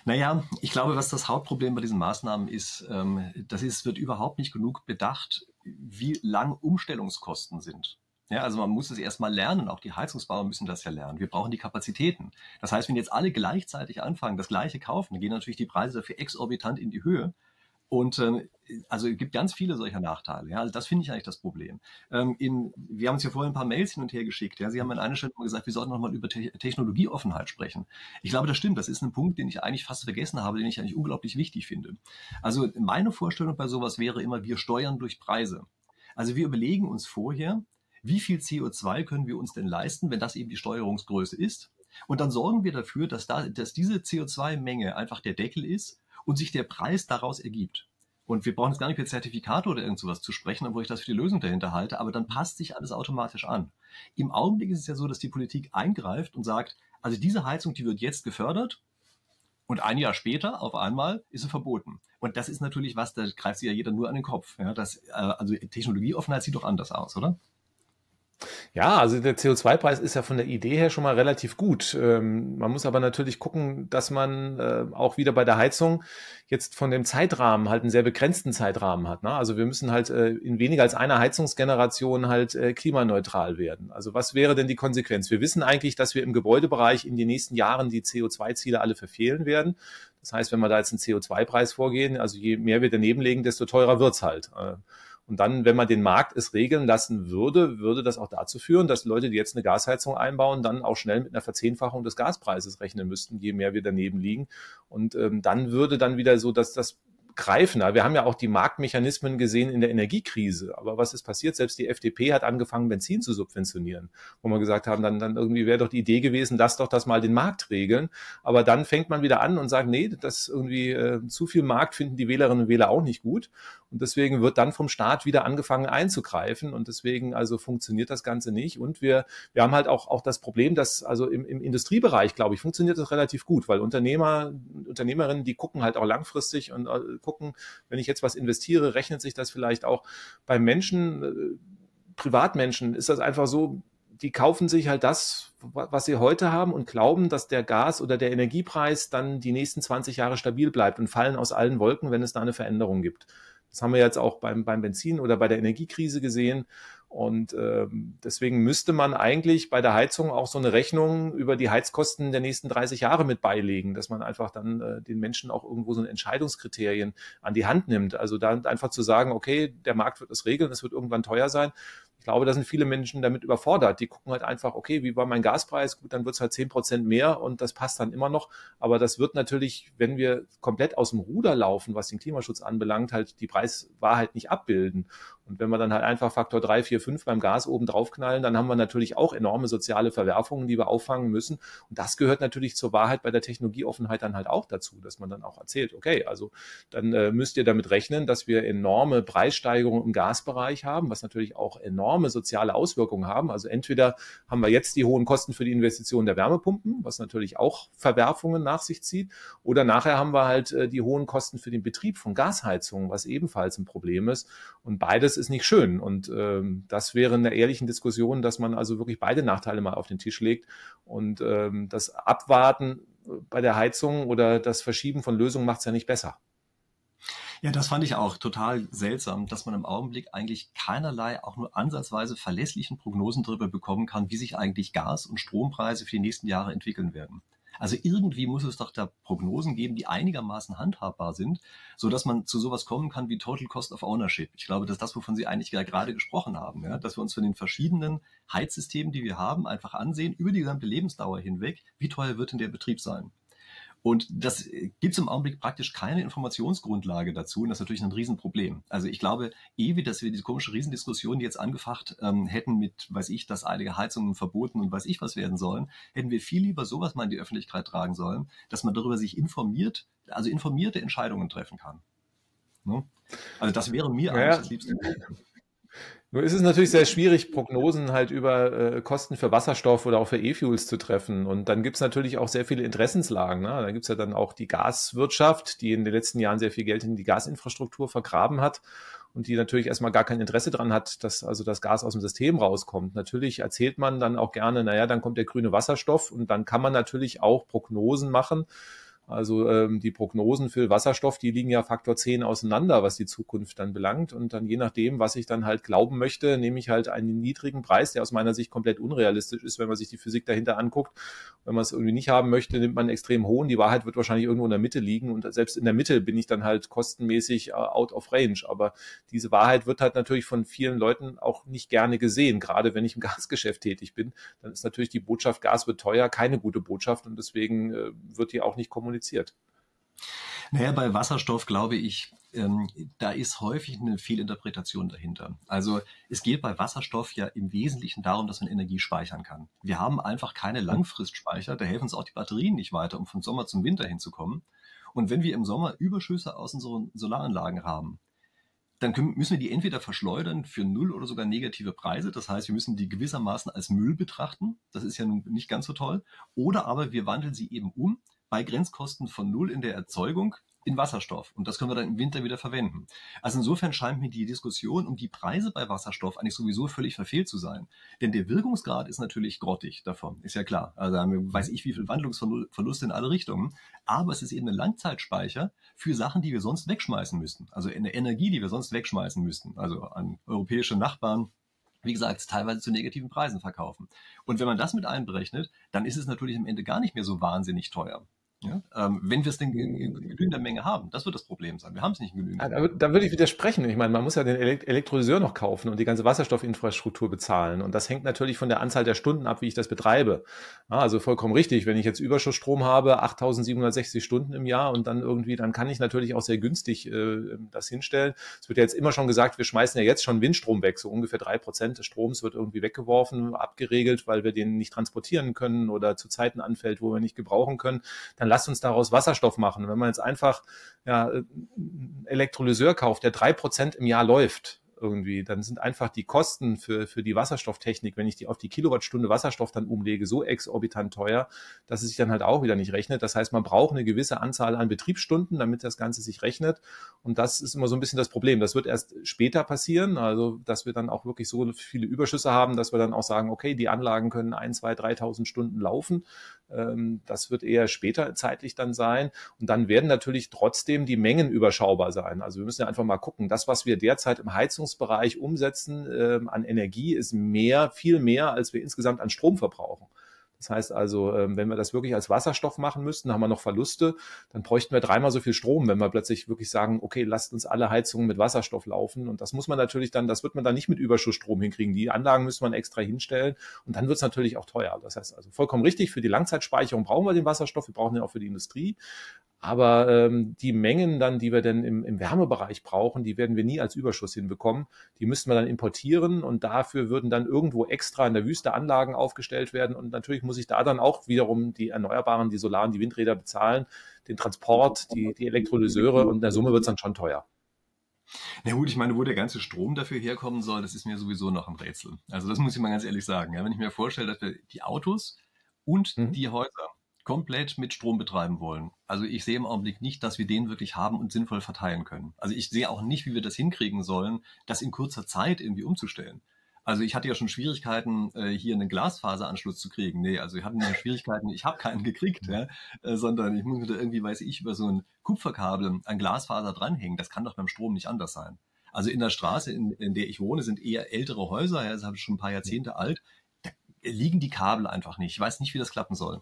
Naja, ich glaube, was das Hauptproblem bei diesen Maßnahmen ist, ähm, das ist, wird überhaupt nicht genug bedacht, wie lang Umstellungskosten sind. Ja, also man muss es erstmal lernen, auch die Heizungsbauer müssen das ja lernen. Wir brauchen die Kapazitäten. Das heißt, wenn jetzt alle gleichzeitig anfangen, das gleiche kaufen, dann gehen natürlich die Preise dafür exorbitant in die Höhe. Und ähm, also es gibt ganz viele solcher Nachteile. Ja, also das finde ich eigentlich das Problem. Ähm, in, wir haben uns ja vorhin ein paar Mails hin und her geschickt. Ja, Sie haben an einer Stelle mal gesagt, wir sollten nochmal über Te Technologieoffenheit sprechen. Ich glaube, das stimmt. Das ist ein Punkt, den ich eigentlich fast vergessen habe, den ich eigentlich unglaublich wichtig finde. Also meine Vorstellung bei sowas wäre immer, wir steuern durch Preise. Also wir überlegen uns vorher, wie viel CO2 können wir uns denn leisten, wenn das eben die Steuerungsgröße ist. Und dann sorgen wir dafür, dass, da, dass diese CO2-Menge einfach der Deckel ist und sich der Preis daraus ergibt. Und wir brauchen jetzt gar nicht für Zertifikate oder irgend sowas zu sprechen, obwohl ich das für die Lösung dahinter halte, aber dann passt sich alles automatisch an. Im Augenblick ist es ja so, dass die Politik eingreift und sagt, also diese Heizung, die wird jetzt gefördert und ein Jahr später auf einmal ist sie verboten. Und das ist natürlich was, da greift sich ja jeder nur an den Kopf. Ja, das, äh, also Technologieoffenheit sieht doch anders aus, oder? Ja, also der CO2-Preis ist ja von der Idee her schon mal relativ gut. Ähm, man muss aber natürlich gucken, dass man äh, auch wieder bei der Heizung jetzt von dem Zeitrahmen halt einen sehr begrenzten Zeitrahmen hat. Ne? Also wir müssen halt äh, in weniger als einer Heizungsgeneration halt äh, klimaneutral werden. Also was wäre denn die Konsequenz? Wir wissen eigentlich, dass wir im Gebäudebereich in den nächsten Jahren die CO2-Ziele alle verfehlen werden. Das heißt, wenn wir da jetzt einen CO2-Preis vorgehen, also je mehr wir daneben legen, desto teurer wird's halt. Und dann, wenn man den Markt es regeln lassen würde, würde das auch dazu führen, dass Leute, die jetzt eine Gasheizung einbauen, dann auch schnell mit einer Verzehnfachung des Gaspreises rechnen müssten, je mehr wir daneben liegen. Und ähm, dann würde dann wieder so, dass das greifen. Wir haben ja auch die Marktmechanismen gesehen in der Energiekrise. Aber was ist passiert? Selbst die FDP hat angefangen, Benzin zu subventionieren, wo wir gesagt haben, dann, dann irgendwie wäre doch die Idee gewesen, lass doch das mal den Markt regeln. Aber dann fängt man wieder an und sagt, nee, das irgendwie äh, zu viel Markt finden die Wählerinnen und Wähler auch nicht gut. Und deswegen wird dann vom Staat wieder angefangen einzugreifen. Und deswegen also funktioniert das Ganze nicht. Und wir, wir haben halt auch, auch das Problem, dass also im, im Industriebereich, glaube ich, funktioniert das relativ gut, weil Unternehmer, Unternehmerinnen, die gucken halt auch langfristig und äh, gucken, wenn ich jetzt was investiere, rechnet sich das vielleicht auch bei Menschen, äh, Privatmenschen, ist das einfach so, die kaufen sich halt das, was sie heute haben und glauben, dass der Gas- oder der Energiepreis dann die nächsten 20 Jahre stabil bleibt und fallen aus allen Wolken, wenn es da eine Veränderung gibt. Das haben wir jetzt auch beim, beim Benzin oder bei der Energiekrise gesehen. Und ähm, deswegen müsste man eigentlich bei der Heizung auch so eine Rechnung über die Heizkosten der nächsten 30 Jahre mit beilegen, dass man einfach dann äh, den Menschen auch irgendwo so eine Entscheidungskriterien an die Hand nimmt. Also dann einfach zu sagen, okay, der Markt wird es regeln, es wird irgendwann teuer sein. Ich glaube, da sind viele Menschen damit überfordert. Die gucken halt einfach, okay, wie war mein Gaspreis? Gut, dann wird es halt zehn Prozent mehr und das passt dann immer noch. Aber das wird natürlich, wenn wir komplett aus dem Ruder laufen, was den Klimaschutz anbelangt, halt die Preiswahrheit nicht abbilden. Und wenn wir dann halt einfach Faktor drei, vier, fünf beim Gas oben draufknallen, dann haben wir natürlich auch enorme soziale Verwerfungen, die wir auffangen müssen. Und das gehört natürlich zur Wahrheit bei der Technologieoffenheit dann halt auch dazu, dass man dann auch erzählt, okay, also dann äh, müsst ihr damit rechnen, dass wir enorme Preissteigerungen im Gasbereich haben, was natürlich auch enorme soziale Auswirkungen haben. Also entweder haben wir jetzt die hohen Kosten für die Investition der Wärmepumpen, was natürlich auch Verwerfungen nach sich zieht, oder nachher haben wir halt äh, die hohen Kosten für den Betrieb von Gasheizungen, was ebenfalls ein Problem ist. Und beides ist nicht schön. Und ähm, das wäre in der ehrlichen Diskussion, dass man also wirklich beide Nachteile mal auf den Tisch legt und ähm, das Abwarten bei der Heizung oder das Verschieben von Lösungen macht es ja nicht besser. Ja, das fand ich auch total seltsam, dass man im Augenblick eigentlich keinerlei, auch nur ansatzweise verlässlichen Prognosen darüber bekommen kann, wie sich eigentlich Gas- und Strompreise für die nächsten Jahre entwickeln werden. Also irgendwie muss es doch da Prognosen geben, die einigermaßen handhabbar sind, so dass man zu sowas kommen kann wie Total Cost of Ownership. Ich glaube, dass das, wovon Sie eigentlich gerade gesprochen haben, ja, dass wir uns von den verschiedenen Heizsystemen, die wir haben, einfach ansehen, über die gesamte Lebensdauer hinweg, wie teuer wird denn der Betrieb sein? Und das gibt es im Augenblick praktisch keine Informationsgrundlage dazu. Und das ist natürlich ein Riesenproblem. Also ich glaube, ewig, dass wir diese komische Riesendiskussion, die jetzt angefacht ähm, hätten mit, weiß ich, dass eilige Heizungen verboten und weiß ich was werden sollen, hätten wir viel lieber sowas mal in die Öffentlichkeit tragen sollen, dass man darüber sich informiert, also informierte Entscheidungen treffen kann. Ne? Also das wäre mir ja. eigentlich das Liebste. Nur ist es natürlich sehr schwierig, Prognosen halt über äh, Kosten für Wasserstoff oder auch für E-Fuels zu treffen. Und dann gibt es natürlich auch sehr viele Interessenslagen. Ne? Da gibt es ja dann auch die Gaswirtschaft, die in den letzten Jahren sehr viel Geld in die Gasinfrastruktur vergraben hat und die natürlich erstmal gar kein Interesse daran hat, dass also das Gas aus dem System rauskommt. Natürlich erzählt man dann auch gerne, naja, dann kommt der grüne Wasserstoff und dann kann man natürlich auch Prognosen machen also ähm, die Prognosen für Wasserstoff, die liegen ja Faktor 10 auseinander, was die Zukunft dann belangt. Und dann je nachdem, was ich dann halt glauben möchte, nehme ich halt einen niedrigen Preis, der aus meiner Sicht komplett unrealistisch ist, wenn man sich die Physik dahinter anguckt. Wenn man es irgendwie nicht haben möchte, nimmt man einen extrem hohen. Die Wahrheit wird wahrscheinlich irgendwo in der Mitte liegen. Und selbst in der Mitte bin ich dann halt kostenmäßig äh, out of range. Aber diese Wahrheit wird halt natürlich von vielen Leuten auch nicht gerne gesehen. Gerade wenn ich im Gasgeschäft tätig bin, dann ist natürlich die Botschaft, Gas wird teuer, keine gute Botschaft. Und deswegen äh, wird die auch nicht kommuniziert kommuniziert? Naja, bei Wasserstoff glaube ich, ähm, da ist häufig eine Fehlinterpretation dahinter. Also es geht bei Wasserstoff ja im Wesentlichen darum, dass man Energie speichern kann. Wir haben einfach keine Langfristspeicher, da helfen uns auch die Batterien nicht weiter, um von Sommer zum Winter hinzukommen. Und wenn wir im Sommer Überschüsse aus unseren Solaranlagen haben, dann können, müssen wir die entweder verschleudern für null oder sogar negative Preise. Das heißt, wir müssen die gewissermaßen als Müll betrachten. Das ist ja nun nicht ganz so toll. Oder aber wir wandeln sie eben um bei Grenzkosten von null in der Erzeugung in Wasserstoff. Und das können wir dann im Winter wieder verwenden. Also insofern scheint mir die Diskussion um die Preise bei Wasserstoff eigentlich sowieso völlig verfehlt zu sein. Denn der Wirkungsgrad ist natürlich grottig davon, ist ja klar. Also weiß ich, wie viel Wandlungsverluste in alle Richtungen. Aber es ist eben ein Langzeitspeicher für Sachen, die wir sonst wegschmeißen müssten. Also eine Energie, die wir sonst wegschmeißen müssten. Also an europäische Nachbarn, wie gesagt, teilweise zu negativen Preisen verkaufen. Und wenn man das mit einberechnet, dann ist es natürlich am Ende gar nicht mehr so wahnsinnig teuer. Ja? Ähm, wenn wir es denn in, in, genügender Menge haben, das wird das Problem sein. Wir haben es nicht in genügender Menge. Da, würde ich widersprechen. Ich meine, man muss ja den Elektrolyseur noch kaufen und die ganze Wasserstoffinfrastruktur bezahlen. Und das hängt natürlich von der Anzahl der Stunden ab, wie ich das betreibe. Ja, also vollkommen richtig. Wenn ich jetzt Überschussstrom habe, 8760 Stunden im Jahr und dann irgendwie, dann kann ich natürlich auch sehr günstig äh, das hinstellen. Es wird ja jetzt immer schon gesagt, wir schmeißen ja jetzt schon Windstrom weg. So ungefähr drei Prozent des Stroms wird irgendwie weggeworfen, abgeregelt, weil wir den nicht transportieren können oder zu Zeiten anfällt, wo wir nicht gebrauchen können. Dann lasst uns daraus Wasserstoff machen. Wenn man jetzt einfach ja, einen Elektrolyseur kauft, der drei Prozent im Jahr läuft, irgendwie, dann sind einfach die Kosten für, für die Wasserstofftechnik, wenn ich die auf die Kilowattstunde Wasserstoff dann umlege, so exorbitant teuer, dass es sich dann halt auch wieder nicht rechnet. Das heißt, man braucht eine gewisse Anzahl an Betriebsstunden, damit das Ganze sich rechnet. Und das ist immer so ein bisschen das Problem. Das wird erst später passieren, also dass wir dann auch wirklich so viele Überschüsse haben, dass wir dann auch sagen, okay, die Anlagen können ein, zwei, 3.000 Stunden laufen. Ähm, das wird eher später zeitlich dann sein. Und dann werden natürlich trotzdem die Mengen überschaubar sein. Also wir müssen ja einfach mal gucken, das, was wir derzeit im Heizungsbereich umsetzen äh, an Energie, ist mehr, viel mehr, als wir insgesamt an Strom verbrauchen. Das heißt also, ähm, wenn wir das wirklich als Wasserstoff machen müssten, haben wir noch Verluste, dann bräuchten wir dreimal so viel Strom, wenn wir plötzlich wirklich sagen, okay, lasst uns alle Heizungen mit Wasserstoff laufen. Und das muss man natürlich dann, das wird man dann nicht mit Überschussstrom hinkriegen. Die Anlagen müssen man extra hinstellen und dann wird es natürlich auch teuer. Das heißt also vollkommen richtig, für die Langzeitspeicherung brauchen wir den Wasserstoff, wir brauchen den auch für die Industrie. Aber ähm, die Mengen dann, die wir dann im, im Wärmebereich brauchen, die werden wir nie als Überschuss hinbekommen. Die müssten wir dann importieren und dafür würden dann irgendwo extra in der Wüste Anlagen aufgestellt werden. Und natürlich muss ich da dann auch wiederum die Erneuerbaren, die Solaren, die Windräder bezahlen, den Transport, die, die Elektrolyseure und in der Summe wird es dann schon teuer. Na gut, ich meine, wo der ganze Strom dafür herkommen soll, das ist mir sowieso noch ein Rätsel. Also das muss ich mal ganz ehrlich sagen. Ja, wenn ich mir vorstelle, dass wir die Autos und mhm. die Häuser komplett mit Strom betreiben wollen. Also ich sehe im Augenblick nicht, dass wir den wirklich haben und sinnvoll verteilen können. Also ich sehe auch nicht, wie wir das hinkriegen sollen, das in kurzer Zeit irgendwie umzustellen. Also ich hatte ja schon Schwierigkeiten, äh, hier einen Glasfaseranschluss zu kriegen. Nee, also ich hatte ja Schwierigkeiten, ich habe keinen gekriegt, ja, äh, sondern ich muss mir da irgendwie, weiß ich, über so ein Kupferkabel ein Glasfaser dranhängen. Das kann doch beim Strom nicht anders sein. Also in der Straße, in, in der ich wohne, sind eher ältere Häuser, ja, das habe ich schon ein paar Jahrzehnte alt. Da liegen die Kabel einfach nicht. Ich weiß nicht, wie das klappen soll.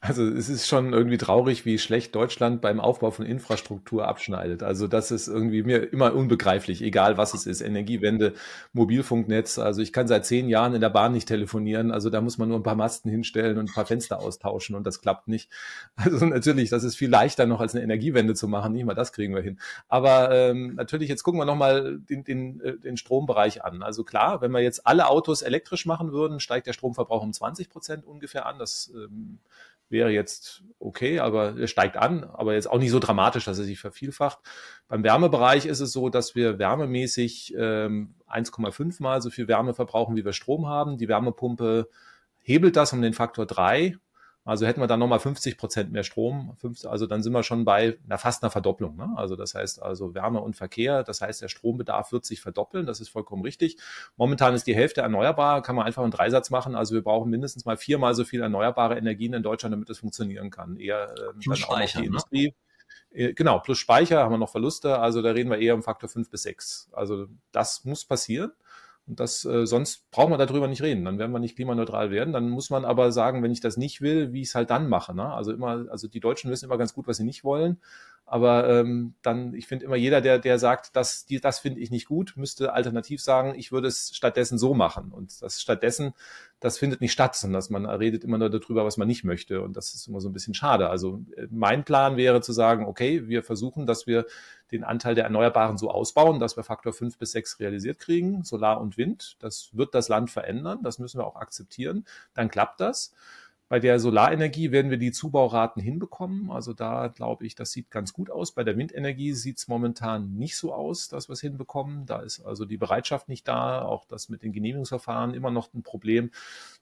Also es ist schon irgendwie traurig, wie schlecht Deutschland beim Aufbau von Infrastruktur abschneidet. Also das ist irgendwie mir immer unbegreiflich, egal was es ist. Energiewende, Mobilfunknetz. Also ich kann seit zehn Jahren in der Bahn nicht telefonieren. Also da muss man nur ein paar Masten hinstellen und ein paar Fenster austauschen und das klappt nicht. Also natürlich, das ist viel leichter noch als eine Energiewende zu machen. Nicht mal das kriegen wir hin. Aber ähm, natürlich, jetzt gucken wir nochmal den, den, äh, den Strombereich an. Also klar, wenn wir jetzt alle Autos elektrisch machen würden, steigt der Stromverbrauch um 20 Prozent ungefähr an. Das ähm, wäre jetzt okay, aber er steigt an, aber jetzt auch nicht so dramatisch, dass er sich vervielfacht. Beim Wärmebereich ist es so, dass wir wärmemäßig ähm, 1,5 mal so viel Wärme verbrauchen, wie wir Strom haben. Die Wärmepumpe hebelt das um den Faktor 3 also hätten wir dann nochmal 50 Prozent mehr Strom, also dann sind wir schon bei na, fast einer Verdopplung. Ne? Also das heißt also Wärme und Verkehr, das heißt der Strombedarf wird sich verdoppeln, das ist vollkommen richtig. Momentan ist die Hälfte erneuerbar, kann man einfach einen Dreisatz machen. Also wir brauchen mindestens mal viermal so viel erneuerbare Energien in Deutschland, damit das funktionieren kann. Eher ähm, dann auch noch die ne? Industrie. Äh, genau, plus Speicher haben wir noch Verluste, also da reden wir eher um Faktor 5 bis 6. Also das muss passieren. Und das, äh, sonst braucht man darüber nicht reden. Dann werden wir nicht klimaneutral werden. Dann muss man aber sagen, wenn ich das nicht will, wie ich es halt dann mache. Ne? Also immer, also die Deutschen wissen immer ganz gut, was sie nicht wollen. Aber ähm, dann, ich finde immer jeder, der, der sagt, das, die, das finde ich nicht gut, müsste alternativ sagen, ich würde es stattdessen so machen. Und das stattdessen, das findet nicht statt, sondern dass man redet immer nur darüber, was man nicht möchte. Und das ist immer so ein bisschen schade. Also äh, mein Plan wäre zu sagen, okay, wir versuchen, dass wir den Anteil der Erneuerbaren so ausbauen, dass wir Faktor 5 bis 6 realisiert kriegen, Solar und Wind. Das wird das Land verändern, das müssen wir auch akzeptieren. Dann klappt das. Bei der Solarenergie werden wir die Zubauraten hinbekommen. Also da glaube ich, das sieht ganz gut aus. Bei der Windenergie sieht es momentan nicht so aus, dass wir es hinbekommen. Da ist also die Bereitschaft nicht da. Auch das mit den Genehmigungsverfahren immer noch ein Problem.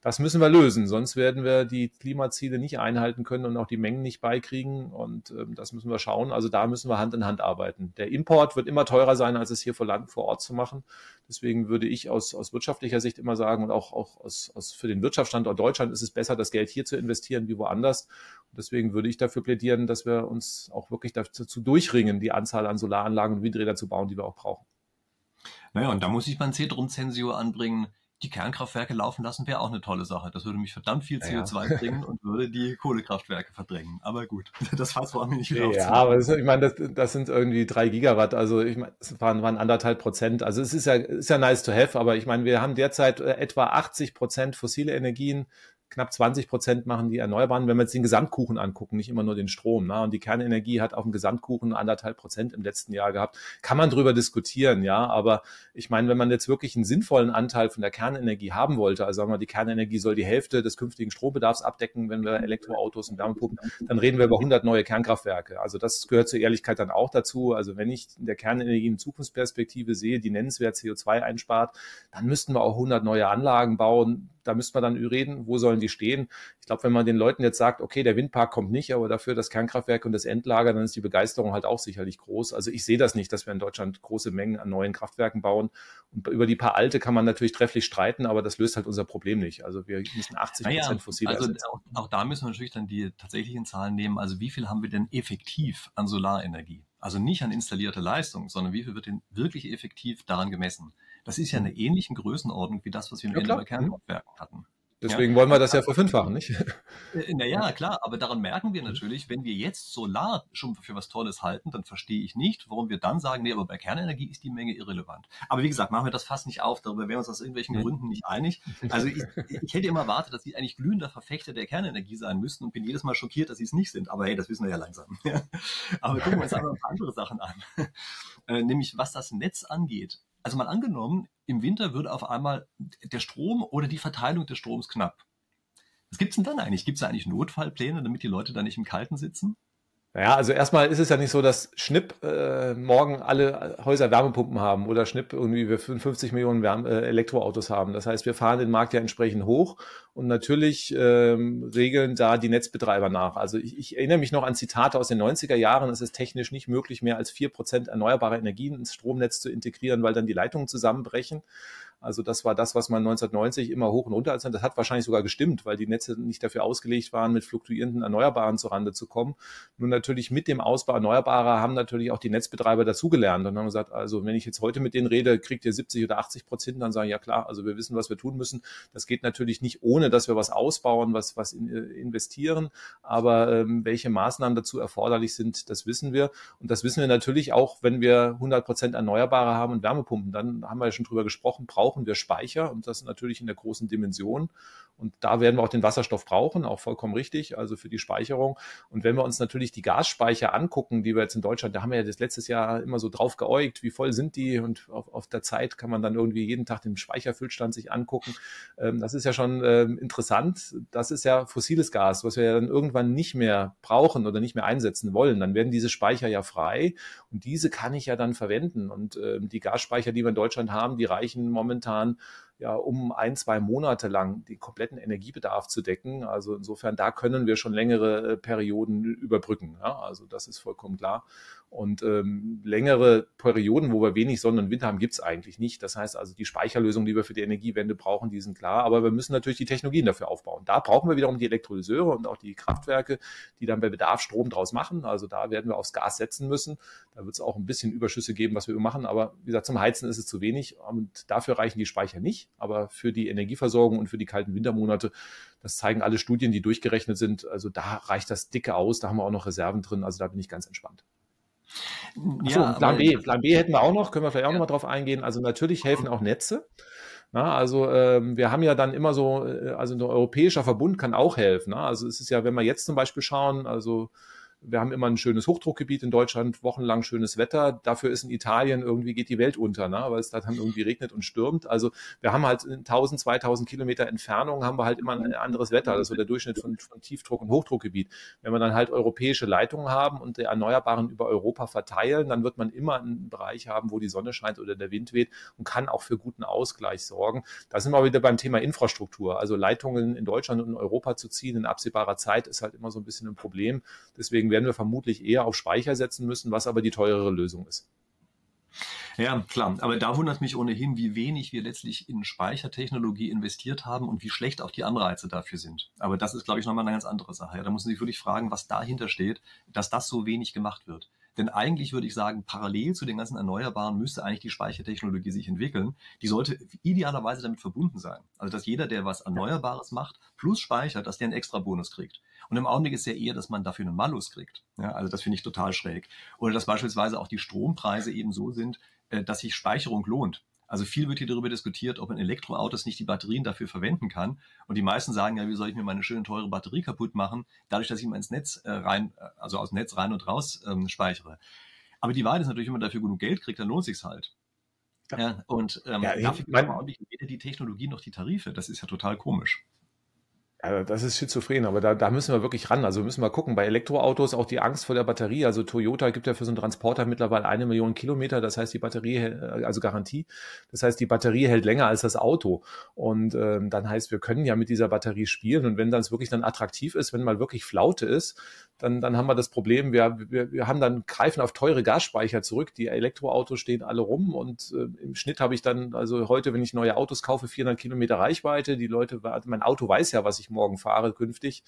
Das müssen wir lösen. Sonst werden wir die Klimaziele nicht einhalten können und auch die Mengen nicht beikriegen. Und ähm, das müssen wir schauen. Also da müssen wir Hand in Hand arbeiten. Der Import wird immer teurer sein, als es hier vor Land vor Ort zu machen. Deswegen würde ich aus, aus wirtschaftlicher Sicht immer sagen und auch, auch aus, aus für den Wirtschaftsstandort Deutschland ist es besser, das Geld hier zu investieren wie woanders. Und deswegen würde ich dafür plädieren, dass wir uns auch wirklich dazu durchringen, die Anzahl an Solaranlagen und Windräder zu bauen, die wir auch brauchen. Naja, und da muss ich mein Cedrum-Zensio anbringen die Kernkraftwerke laufen lassen, wäre auch eine tolle Sache. Das würde mich verdammt viel CO2 ja. bringen und würde die Kohlekraftwerke verdrängen. Aber gut, das Fass war mir nicht wieder Ja, aber das, ich meine, das, das, sind irgendwie drei Gigawatt. Also ich meine, es waren, waren anderthalb Prozent. Also es ist ja, ist ja nice to have, aber ich meine, wir haben derzeit äh, etwa 80 Prozent fossile Energien knapp 20 Prozent machen die Erneuerbaren, wenn wir jetzt den Gesamtkuchen angucken, nicht immer nur den Strom. Ne? Und die Kernenergie hat auf dem Gesamtkuchen anderthalb Prozent im letzten Jahr gehabt. Kann man drüber diskutieren, ja. Aber ich meine, wenn man jetzt wirklich einen sinnvollen Anteil von der Kernenergie haben wollte, also sagen wir, die Kernenergie soll die Hälfte des künftigen Strombedarfs abdecken, wenn wir Elektroautos und Wärmepumpen, dann reden wir über 100 neue Kernkraftwerke. Also das gehört zur Ehrlichkeit dann auch dazu. Also wenn ich in der Kernenergie eine Zukunftsperspektive sehe, die nennenswert CO2 einspart, dann müssten wir auch 100 neue Anlagen bauen da müsste man dann reden, wo sollen die stehen. Ich glaube, wenn man den Leuten jetzt sagt, okay, der Windpark kommt nicht, aber dafür das Kernkraftwerk und das Endlager, dann ist die Begeisterung halt auch sicherlich groß. Also ich sehe das nicht, dass wir in Deutschland große Mengen an neuen Kraftwerken bauen. Und über die paar alte kann man natürlich trefflich streiten, aber das löst halt unser Problem nicht. Also wir müssen 80 Prozent naja, fossile also auch, auch da müssen wir natürlich dann die tatsächlichen Zahlen nehmen. Also wie viel haben wir denn effektiv an Solarenergie? Also nicht an installierte Leistung, sondern wie viel wird denn wirklich effektiv daran gemessen? Das ist ja eine ähnliche Größenordnung wie das, was wir im ja, bei Kernkraftwerken hatten. Deswegen ja. wollen wir das ja verfünffachen, nicht? Äh, naja, klar, aber daran merken wir natürlich, wenn wir jetzt Solar schon für was Tolles halten, dann verstehe ich nicht, warum wir dann sagen, nee, aber bei Kernenergie ist die Menge irrelevant. Aber wie gesagt, machen wir das fast nicht auf, darüber wären wir uns aus irgendwelchen Gründen nicht einig. Also ich, ich hätte immer erwartet, dass sie eigentlich glühender Verfechter der Kernenergie sein müssten und bin jedes Mal schockiert, dass sie es nicht sind. Aber hey, das wissen wir ja langsam. aber gucken wir uns einmal ein paar andere Sachen an. Äh, nämlich was das Netz angeht. Also mal angenommen, im Winter würde auf einmal der Strom oder die Verteilung des Stroms knapp. Was gibt's denn dann eigentlich? Gibt es da eigentlich Notfallpläne, damit die Leute da nicht im Kalten sitzen? Ja, also erstmal ist es ja nicht so, dass Schnipp äh, morgen alle Häuser Wärmepumpen haben oder Schnipp irgendwie wir 55 Millionen Wärme, äh, Elektroautos haben. Das heißt, wir fahren den Markt ja entsprechend hoch und natürlich ähm, regeln da die Netzbetreiber nach. Also ich, ich erinnere mich noch an Zitate aus den 90er Jahren. Es ist technisch nicht möglich, mehr als vier Prozent erneuerbare Energien ins Stromnetz zu integrieren, weil dann die Leitungen zusammenbrechen. Also das war das, was man 1990 immer hoch und runter als Das hat wahrscheinlich sogar gestimmt, weil die Netze nicht dafür ausgelegt waren, mit fluktuierenden Erneuerbaren zurande zu kommen. Nun natürlich mit dem Ausbau Erneuerbarer haben natürlich auch die Netzbetreiber dazugelernt und haben gesagt, also wenn ich jetzt heute mit denen rede, kriegt ihr 70 oder 80 Prozent, dann sagen ja klar, also wir wissen, was wir tun müssen. Das geht natürlich nicht ohne, dass wir was ausbauen, was, was äh, investieren. Aber ähm, welche Maßnahmen dazu erforderlich sind, das wissen wir. Und das wissen wir natürlich auch, wenn wir 100 Prozent Erneuerbare haben und Wärmepumpen. Dann haben wir ja schon drüber gesprochen, brauchen brauchen wir Speicher und das natürlich in der großen Dimension. Und da werden wir auch den Wasserstoff brauchen, auch vollkommen richtig, also für die Speicherung. Und wenn wir uns natürlich die Gasspeicher angucken, die wir jetzt in Deutschland, da haben wir ja das letztes Jahr immer so drauf geäugt, wie voll sind die? Und auf, auf der Zeit kann man dann irgendwie jeden Tag den Speicherfüllstand sich angucken. Ähm, das ist ja schon ähm, interessant. Das ist ja fossiles Gas, was wir ja dann irgendwann nicht mehr brauchen oder nicht mehr einsetzen wollen. Dann werden diese Speicher ja frei und diese kann ich ja dann verwenden. Und ähm, die Gasspeicher, die wir in Deutschland haben, die reichen momentan ja, um ein, zwei Monate lang den kompletten Energiebedarf zu decken. Also insofern, da können wir schon längere äh, Perioden überbrücken. Ja? Also das ist vollkommen klar. Und ähm, längere Perioden, wo wir wenig Sonne und Wind haben, gibt es eigentlich nicht. Das heißt also, die Speicherlösungen, die wir für die Energiewende brauchen, die sind klar. Aber wir müssen natürlich die Technologien dafür aufbauen. Da brauchen wir wiederum die Elektrolyseure und auch die Kraftwerke, die dann bei Bedarf Strom draus machen. Also da werden wir aufs Gas setzen müssen. Da wird es auch ein bisschen Überschüsse geben, was wir machen. Aber wie gesagt, zum Heizen ist es zu wenig. Und dafür reichen die Speicher nicht. Aber für die Energieversorgung und für die kalten Wintermonate, das zeigen alle Studien, die durchgerechnet sind. Also da reicht das dicke aus. Da haben wir auch noch Reserven drin. Also da bin ich ganz entspannt. Achso, ja, Plan B. Plan B hätten wir auch noch, können wir vielleicht auch ja. nochmal drauf eingehen. Also natürlich helfen auch Netze. Na, also ähm, wir haben ja dann immer so, äh, also ein europäischer Verbund kann auch helfen. Na? Also es ist ja, wenn wir jetzt zum Beispiel schauen, also wir haben immer ein schönes Hochdruckgebiet in Deutschland, wochenlang schönes Wetter. Dafür ist in Italien irgendwie geht die Welt unter, ne? weil es da dann irgendwie regnet und stürmt. Also wir haben halt in 1000, 2000 Kilometer Entfernung haben wir halt immer ein anderes Wetter. Das ist so der Durchschnitt von, von Tiefdruck- und Hochdruckgebiet. Wenn wir dann halt europäische Leitungen haben und die Erneuerbaren über Europa verteilen, dann wird man immer einen Bereich haben, wo die Sonne scheint oder der Wind weht und kann auch für guten Ausgleich sorgen. Da sind wir wieder beim Thema Infrastruktur. Also Leitungen in Deutschland und in Europa zu ziehen in absehbarer Zeit ist halt immer so ein bisschen ein Problem. Deswegen werden wir vermutlich eher auf Speicher setzen müssen, was aber die teurere Lösung ist. Ja, klar. Aber da wundert mich ohnehin, wie wenig wir letztlich in Speichertechnologie investiert haben und wie schlecht auch die Anreize dafür sind. Aber das ist, glaube ich, nochmal eine ganz andere Sache. Ja, da muss man sich wirklich fragen, was dahinter steht, dass das so wenig gemacht wird. Denn eigentlich würde ich sagen, parallel zu den ganzen Erneuerbaren müsste eigentlich die Speichertechnologie sich entwickeln. Die sollte idealerweise damit verbunden sein. Also dass jeder, der was Erneuerbares macht, plus speichert, dass der einen extra Bonus kriegt. Und im Augenblick ist ja eher, dass man dafür einen Malus kriegt. Ja, also das finde ich total schräg. Oder dass beispielsweise auch die Strompreise eben so sind, äh, dass sich Speicherung lohnt. Also viel wird hier darüber diskutiert, ob ein Elektroautos nicht die Batterien dafür verwenden kann. Und die meisten sagen ja, wie soll ich mir meine schöne teure Batterie kaputt machen, dadurch, dass ich mal ins Netz äh, rein, äh, also aus dem Netz rein und raus ähm, speichere. Aber die Wahrheit ist natürlich, wenn man dafür genug Geld kriegt, dann lohnt sich's halt. Ja und ähm, ja, dafür gibt es weder die Technologie noch die Tarife. Das ist ja total komisch. Ja, das ist schizophren, aber da, da müssen wir wirklich ran. Also müssen wir gucken. Bei Elektroautos auch die Angst vor der Batterie. Also Toyota gibt ja für so einen Transporter mittlerweile eine Million Kilometer. Das heißt, die Batterie, also Garantie. Das heißt, die Batterie hält länger als das Auto. Und ähm, dann heißt, wir können ja mit dieser Batterie spielen. Und wenn das wirklich dann attraktiv ist, wenn mal wirklich Flaute ist, dann, dann haben wir das Problem, wir, wir, wir haben dann greifen auf teure Gasspeicher zurück. Die Elektroautos stehen alle rum und äh, im Schnitt habe ich dann, also heute, wenn ich neue Autos kaufe, 400 Kilometer Reichweite. Die Leute, mein Auto weiß ja, was ich morgen fahre künftig.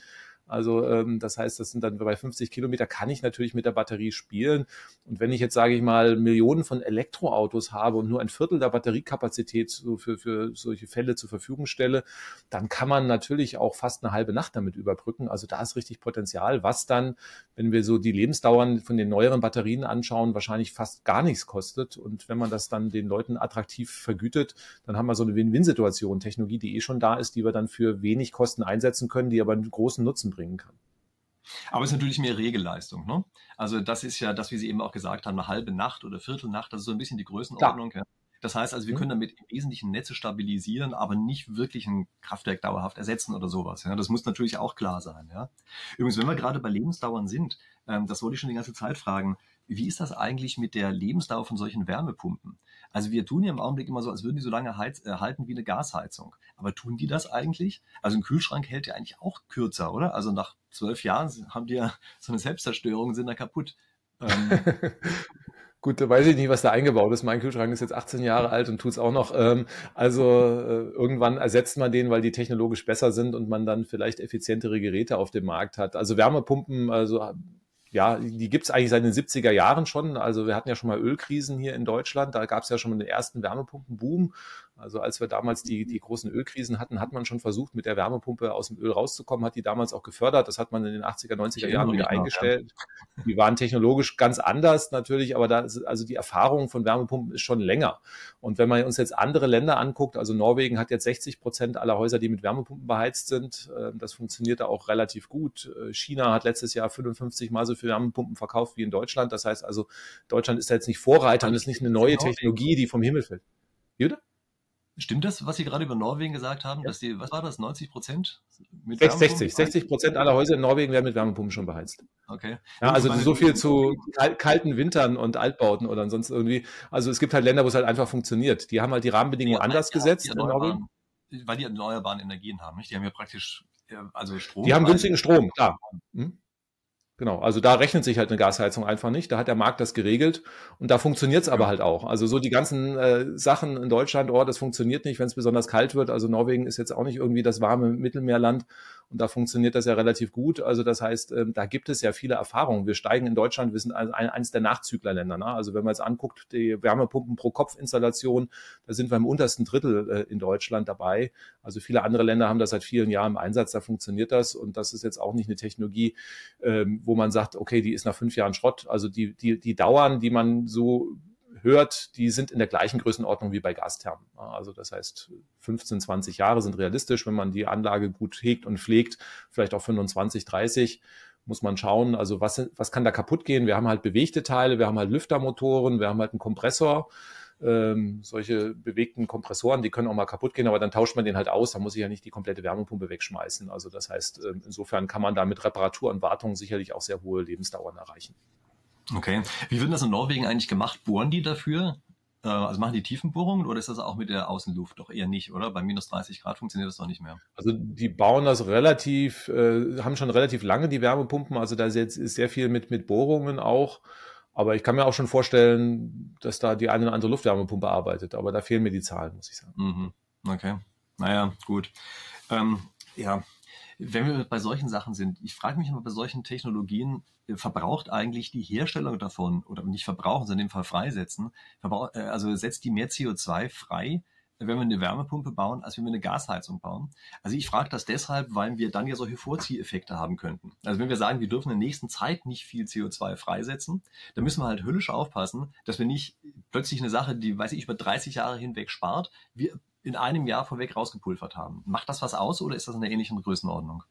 Also ähm, das heißt, das sind dann bei 50 Kilometer kann ich natürlich mit der Batterie spielen. Und wenn ich jetzt, sage ich mal, Millionen von Elektroautos habe und nur ein Viertel der Batteriekapazität so für, für solche Fälle zur Verfügung stelle, dann kann man natürlich auch fast eine halbe Nacht damit überbrücken. Also da ist richtig Potenzial, was dann, wenn wir so die Lebensdauern von den neueren Batterien anschauen, wahrscheinlich fast gar nichts kostet. Und wenn man das dann den Leuten attraktiv vergütet, dann haben wir so eine Win-Win-Situation. Technologie, die eh schon da ist, die wir dann für wenig Kosten einsetzen können, die aber einen großen Nutzen bringen kann. Aber es ist natürlich mehr Regelleistung. Ne? Also das ist ja das, wie Sie eben auch gesagt haben, eine halbe Nacht oder Viertelnacht, das ist so ein bisschen die Größenordnung. Ja. Das heißt also, wir mhm. können damit im Wesentlichen Netze stabilisieren, aber nicht wirklich ein Kraftwerk dauerhaft ersetzen oder sowas. Ja. Das muss natürlich auch klar sein. Ja. Übrigens, wenn wir gerade bei Lebensdauern sind, ähm, das wollte ich schon die ganze Zeit fragen, wie ist das eigentlich mit der Lebensdauer von solchen Wärmepumpen? Also wir tun ja im Augenblick immer so, als würden die so lange heiz, äh, halten wie eine Gasheizung. Aber tun die das eigentlich? Also ein Kühlschrank hält ja eigentlich auch kürzer, oder? Also nach zwölf Jahren haben die ja so eine Selbstzerstörung, sind da kaputt. Ähm, Gut, da weiß ich nicht, was da eingebaut ist. Mein Kühlschrank ist jetzt 18 Jahre alt und tut es auch noch. Ähm, also äh, irgendwann ersetzt man den, weil die technologisch besser sind und man dann vielleicht effizientere Geräte auf dem Markt hat. Also Wärmepumpen, also ja, die gibt es eigentlich seit den 70er Jahren schon. Also wir hatten ja schon mal Ölkrisen hier in Deutschland. Da gab es ja schon mal den ersten Wärmepumpenboom. Also als wir damals die, die großen Ölkrisen hatten, hat man schon versucht, mit der Wärmepumpe aus dem Öl rauszukommen, hat die damals auch gefördert. Das hat man in den 80er, 90er Jahren wieder eingestellt. Ja. Die waren technologisch ganz anders natürlich, aber da ist, also die Erfahrung von Wärmepumpen ist schon länger. Und wenn man uns jetzt andere Länder anguckt, also Norwegen hat jetzt 60 Prozent aller Häuser, die mit Wärmepumpen beheizt sind. Ähm, das funktioniert da auch relativ gut. Äh, China hat letztes Jahr 55 mal so viele Wärmepumpen verkauft wie in Deutschland. Das heißt also, Deutschland ist da jetzt nicht Vorreiter und ist nicht eine neue Technologie, die vom Himmel fällt. Jüde? Stimmt das, was Sie gerade über Norwegen gesagt haben, ja. dass die, was war das, 90 Prozent? 60, 60 Prozent aller Häuser in Norwegen werden mit Wärmepumpen schon beheizt. Okay. Ja, also so viel zu kalten Wintern und Altbauten oder sonst irgendwie. Also es gibt halt Länder, wo es halt einfach funktioniert. Die haben halt die Rahmenbedingungen ja, anders gesetzt in Norwegen. Weil die erneuerbaren Energien haben, nicht? Die haben ja praktisch, also Strom. Die haben günstigen Strom, klar. Hm? Genau, also da rechnet sich halt eine Gasheizung einfach nicht. Da hat der Markt das geregelt und da funktioniert es ja. aber halt auch. Also so die ganzen äh, Sachen in Deutschland, oh, das funktioniert nicht, wenn es besonders kalt wird. Also Norwegen ist jetzt auch nicht irgendwie das warme Mittelmeerland und da funktioniert das ja relativ gut. Also das heißt, ähm, da gibt es ja viele Erfahrungen. Wir steigen in Deutschland, wir sind ein, eines der Nachzüglerländer. Ne? Also wenn man jetzt anguckt, die Wärmepumpen pro Kopf-Installation, da sind wir im untersten Drittel äh, in Deutschland dabei. Also viele andere Länder haben das seit vielen Jahren im Einsatz, da funktioniert das und das ist jetzt auch nicht eine Technologie, ähm, wo man sagt, okay, die ist nach fünf Jahren Schrott. Also die, die, die Dauern, die man so hört, die sind in der gleichen Größenordnung wie bei Gasthermen. Also das heißt, 15, 20 Jahre sind realistisch, wenn man die Anlage gut hegt und pflegt, vielleicht auch 25, 30. muss man schauen, also was, was kann da kaputt gehen? Wir haben halt bewegte Teile, wir haben halt Lüftermotoren, wir haben halt einen Kompressor. Ähm, solche bewegten Kompressoren, die können auch mal kaputt gehen, aber dann tauscht man den halt aus, da muss ich ja nicht die komplette Wärmepumpe wegschmeißen. Also das heißt, ähm, insofern kann man da mit Reparatur und Wartung sicherlich auch sehr hohe Lebensdauern erreichen. Okay. Wie wird das in Norwegen eigentlich gemacht? Bohren die dafür? Äh, also machen die Tiefenbohrungen oder ist das auch mit der Außenluft? Doch eher nicht, oder? Bei minus 30 Grad funktioniert das doch nicht mehr. Also die bauen das relativ, äh, haben schon relativ lange die Wärmepumpen. Also da ist jetzt sehr viel mit, mit Bohrungen auch. Aber ich kann mir auch schon vorstellen, dass da die eine oder andere Luftwärmepumpe arbeitet. Aber da fehlen mir die Zahlen, muss ich sagen. Mhm. Okay. Naja, gut. Ähm, ja, wenn wir bei solchen Sachen sind, ich frage mich immer bei solchen Technologien, äh, verbraucht eigentlich die Herstellung davon, oder nicht verbrauchen, sondern in dem Fall freisetzen, äh, also setzt die mehr CO2 frei, wenn wir eine Wärmepumpe bauen, als wenn wir eine Gasheizung bauen. Also ich frage das deshalb, weil wir dann ja solche Vorzieheffekte haben könnten. Also wenn wir sagen, wir dürfen in der nächsten Zeit nicht viel CO2 freisetzen, dann müssen wir halt höllisch aufpassen, dass wir nicht plötzlich eine Sache, die, weiß ich, über 30 Jahre hinweg spart, wir in einem Jahr vorweg rausgepulvert haben. Macht das was aus oder ist das in der ähnlichen Größenordnung?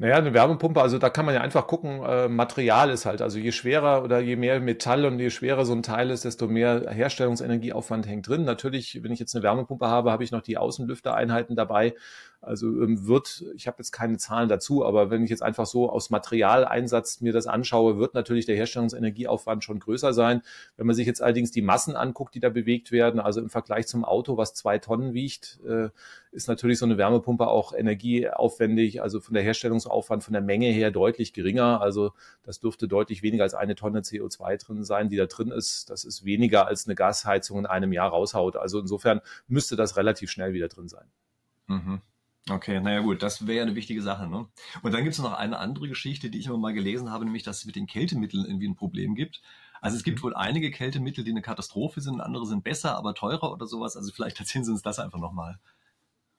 Naja, eine Wärmepumpe, also da kann man ja einfach gucken, äh, Material ist halt, also je schwerer oder je mehr Metall und je schwerer so ein Teil ist, desto mehr Herstellungsenergieaufwand hängt drin. Natürlich, wenn ich jetzt eine Wärmepumpe habe, habe ich noch die Außenlüftereinheiten dabei. Also ähm, wird, ich habe jetzt keine Zahlen dazu, aber wenn ich jetzt einfach so aus Materialeinsatz mir das anschaue, wird natürlich der Herstellungsenergieaufwand schon größer sein. Wenn man sich jetzt allerdings die Massen anguckt, die da bewegt werden, also im Vergleich zum Auto, was zwei Tonnen wiegt, äh, ist natürlich so eine Wärmepumpe auch energieaufwendig, also von der Herstellungsaufwand, von der Menge her deutlich geringer. Also das dürfte deutlich weniger als eine Tonne CO2 drin sein, die da drin ist. Das ist weniger als eine Gasheizung in einem Jahr raushaut. Also insofern müsste das relativ schnell wieder drin sein. Mhm. Okay, naja gut, das wäre ja eine wichtige Sache. Ne? Und dann gibt es noch eine andere Geschichte, die ich immer mal gelesen habe, nämlich, dass es mit den Kältemitteln irgendwie ein Problem gibt. Also es gibt mhm. wohl einige Kältemittel, die eine Katastrophe sind, andere sind besser, aber teurer oder sowas. Also vielleicht erzählen Sie uns das einfach nochmal.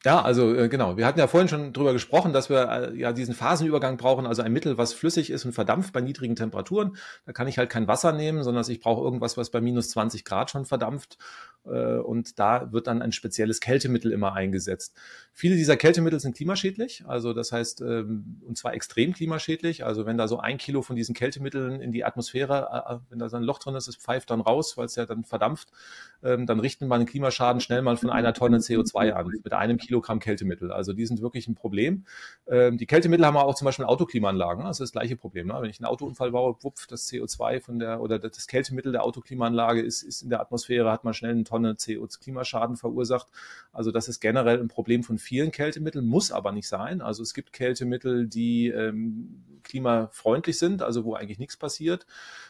Ja, also äh, genau. Wir hatten ja vorhin schon drüber gesprochen, dass wir äh, ja diesen Phasenübergang brauchen, also ein Mittel, was flüssig ist und verdampft bei niedrigen Temperaturen. Da kann ich halt kein Wasser nehmen, sondern ich brauche irgendwas, was bei minus 20 Grad schon verdampft. Äh, und da wird dann ein spezielles Kältemittel immer eingesetzt. Viele dieser Kältemittel sind klimaschädlich, also das heißt, ähm, und zwar extrem klimaschädlich. Also wenn da so ein Kilo von diesen Kältemitteln in die Atmosphäre, wenn da so ein Loch drin ist, es pfeift dann raus, weil es ja dann verdampft, ähm, dann richten wir einen Klimaschaden schnell mal von einer Tonne CO2 an, mit einem Kilo Kilogramm Kältemittel. Also die sind wirklich ein Problem. Ähm, die Kältemittel haben auch zum Beispiel Autoklimaanlagen. Das ist das gleiche Problem. Ne? Wenn ich einen Autounfall baue, wupf, das CO2 von der oder das Kältemittel der Autoklimaanlage ist, ist in der Atmosphäre, hat man schnell eine Tonne CO2-Klimaschaden verursacht. Also das ist generell ein Problem von vielen Kältemitteln, muss aber nicht sein. Also es gibt Kältemittel, die ähm, klimafreundlich sind, also wo eigentlich nichts passiert.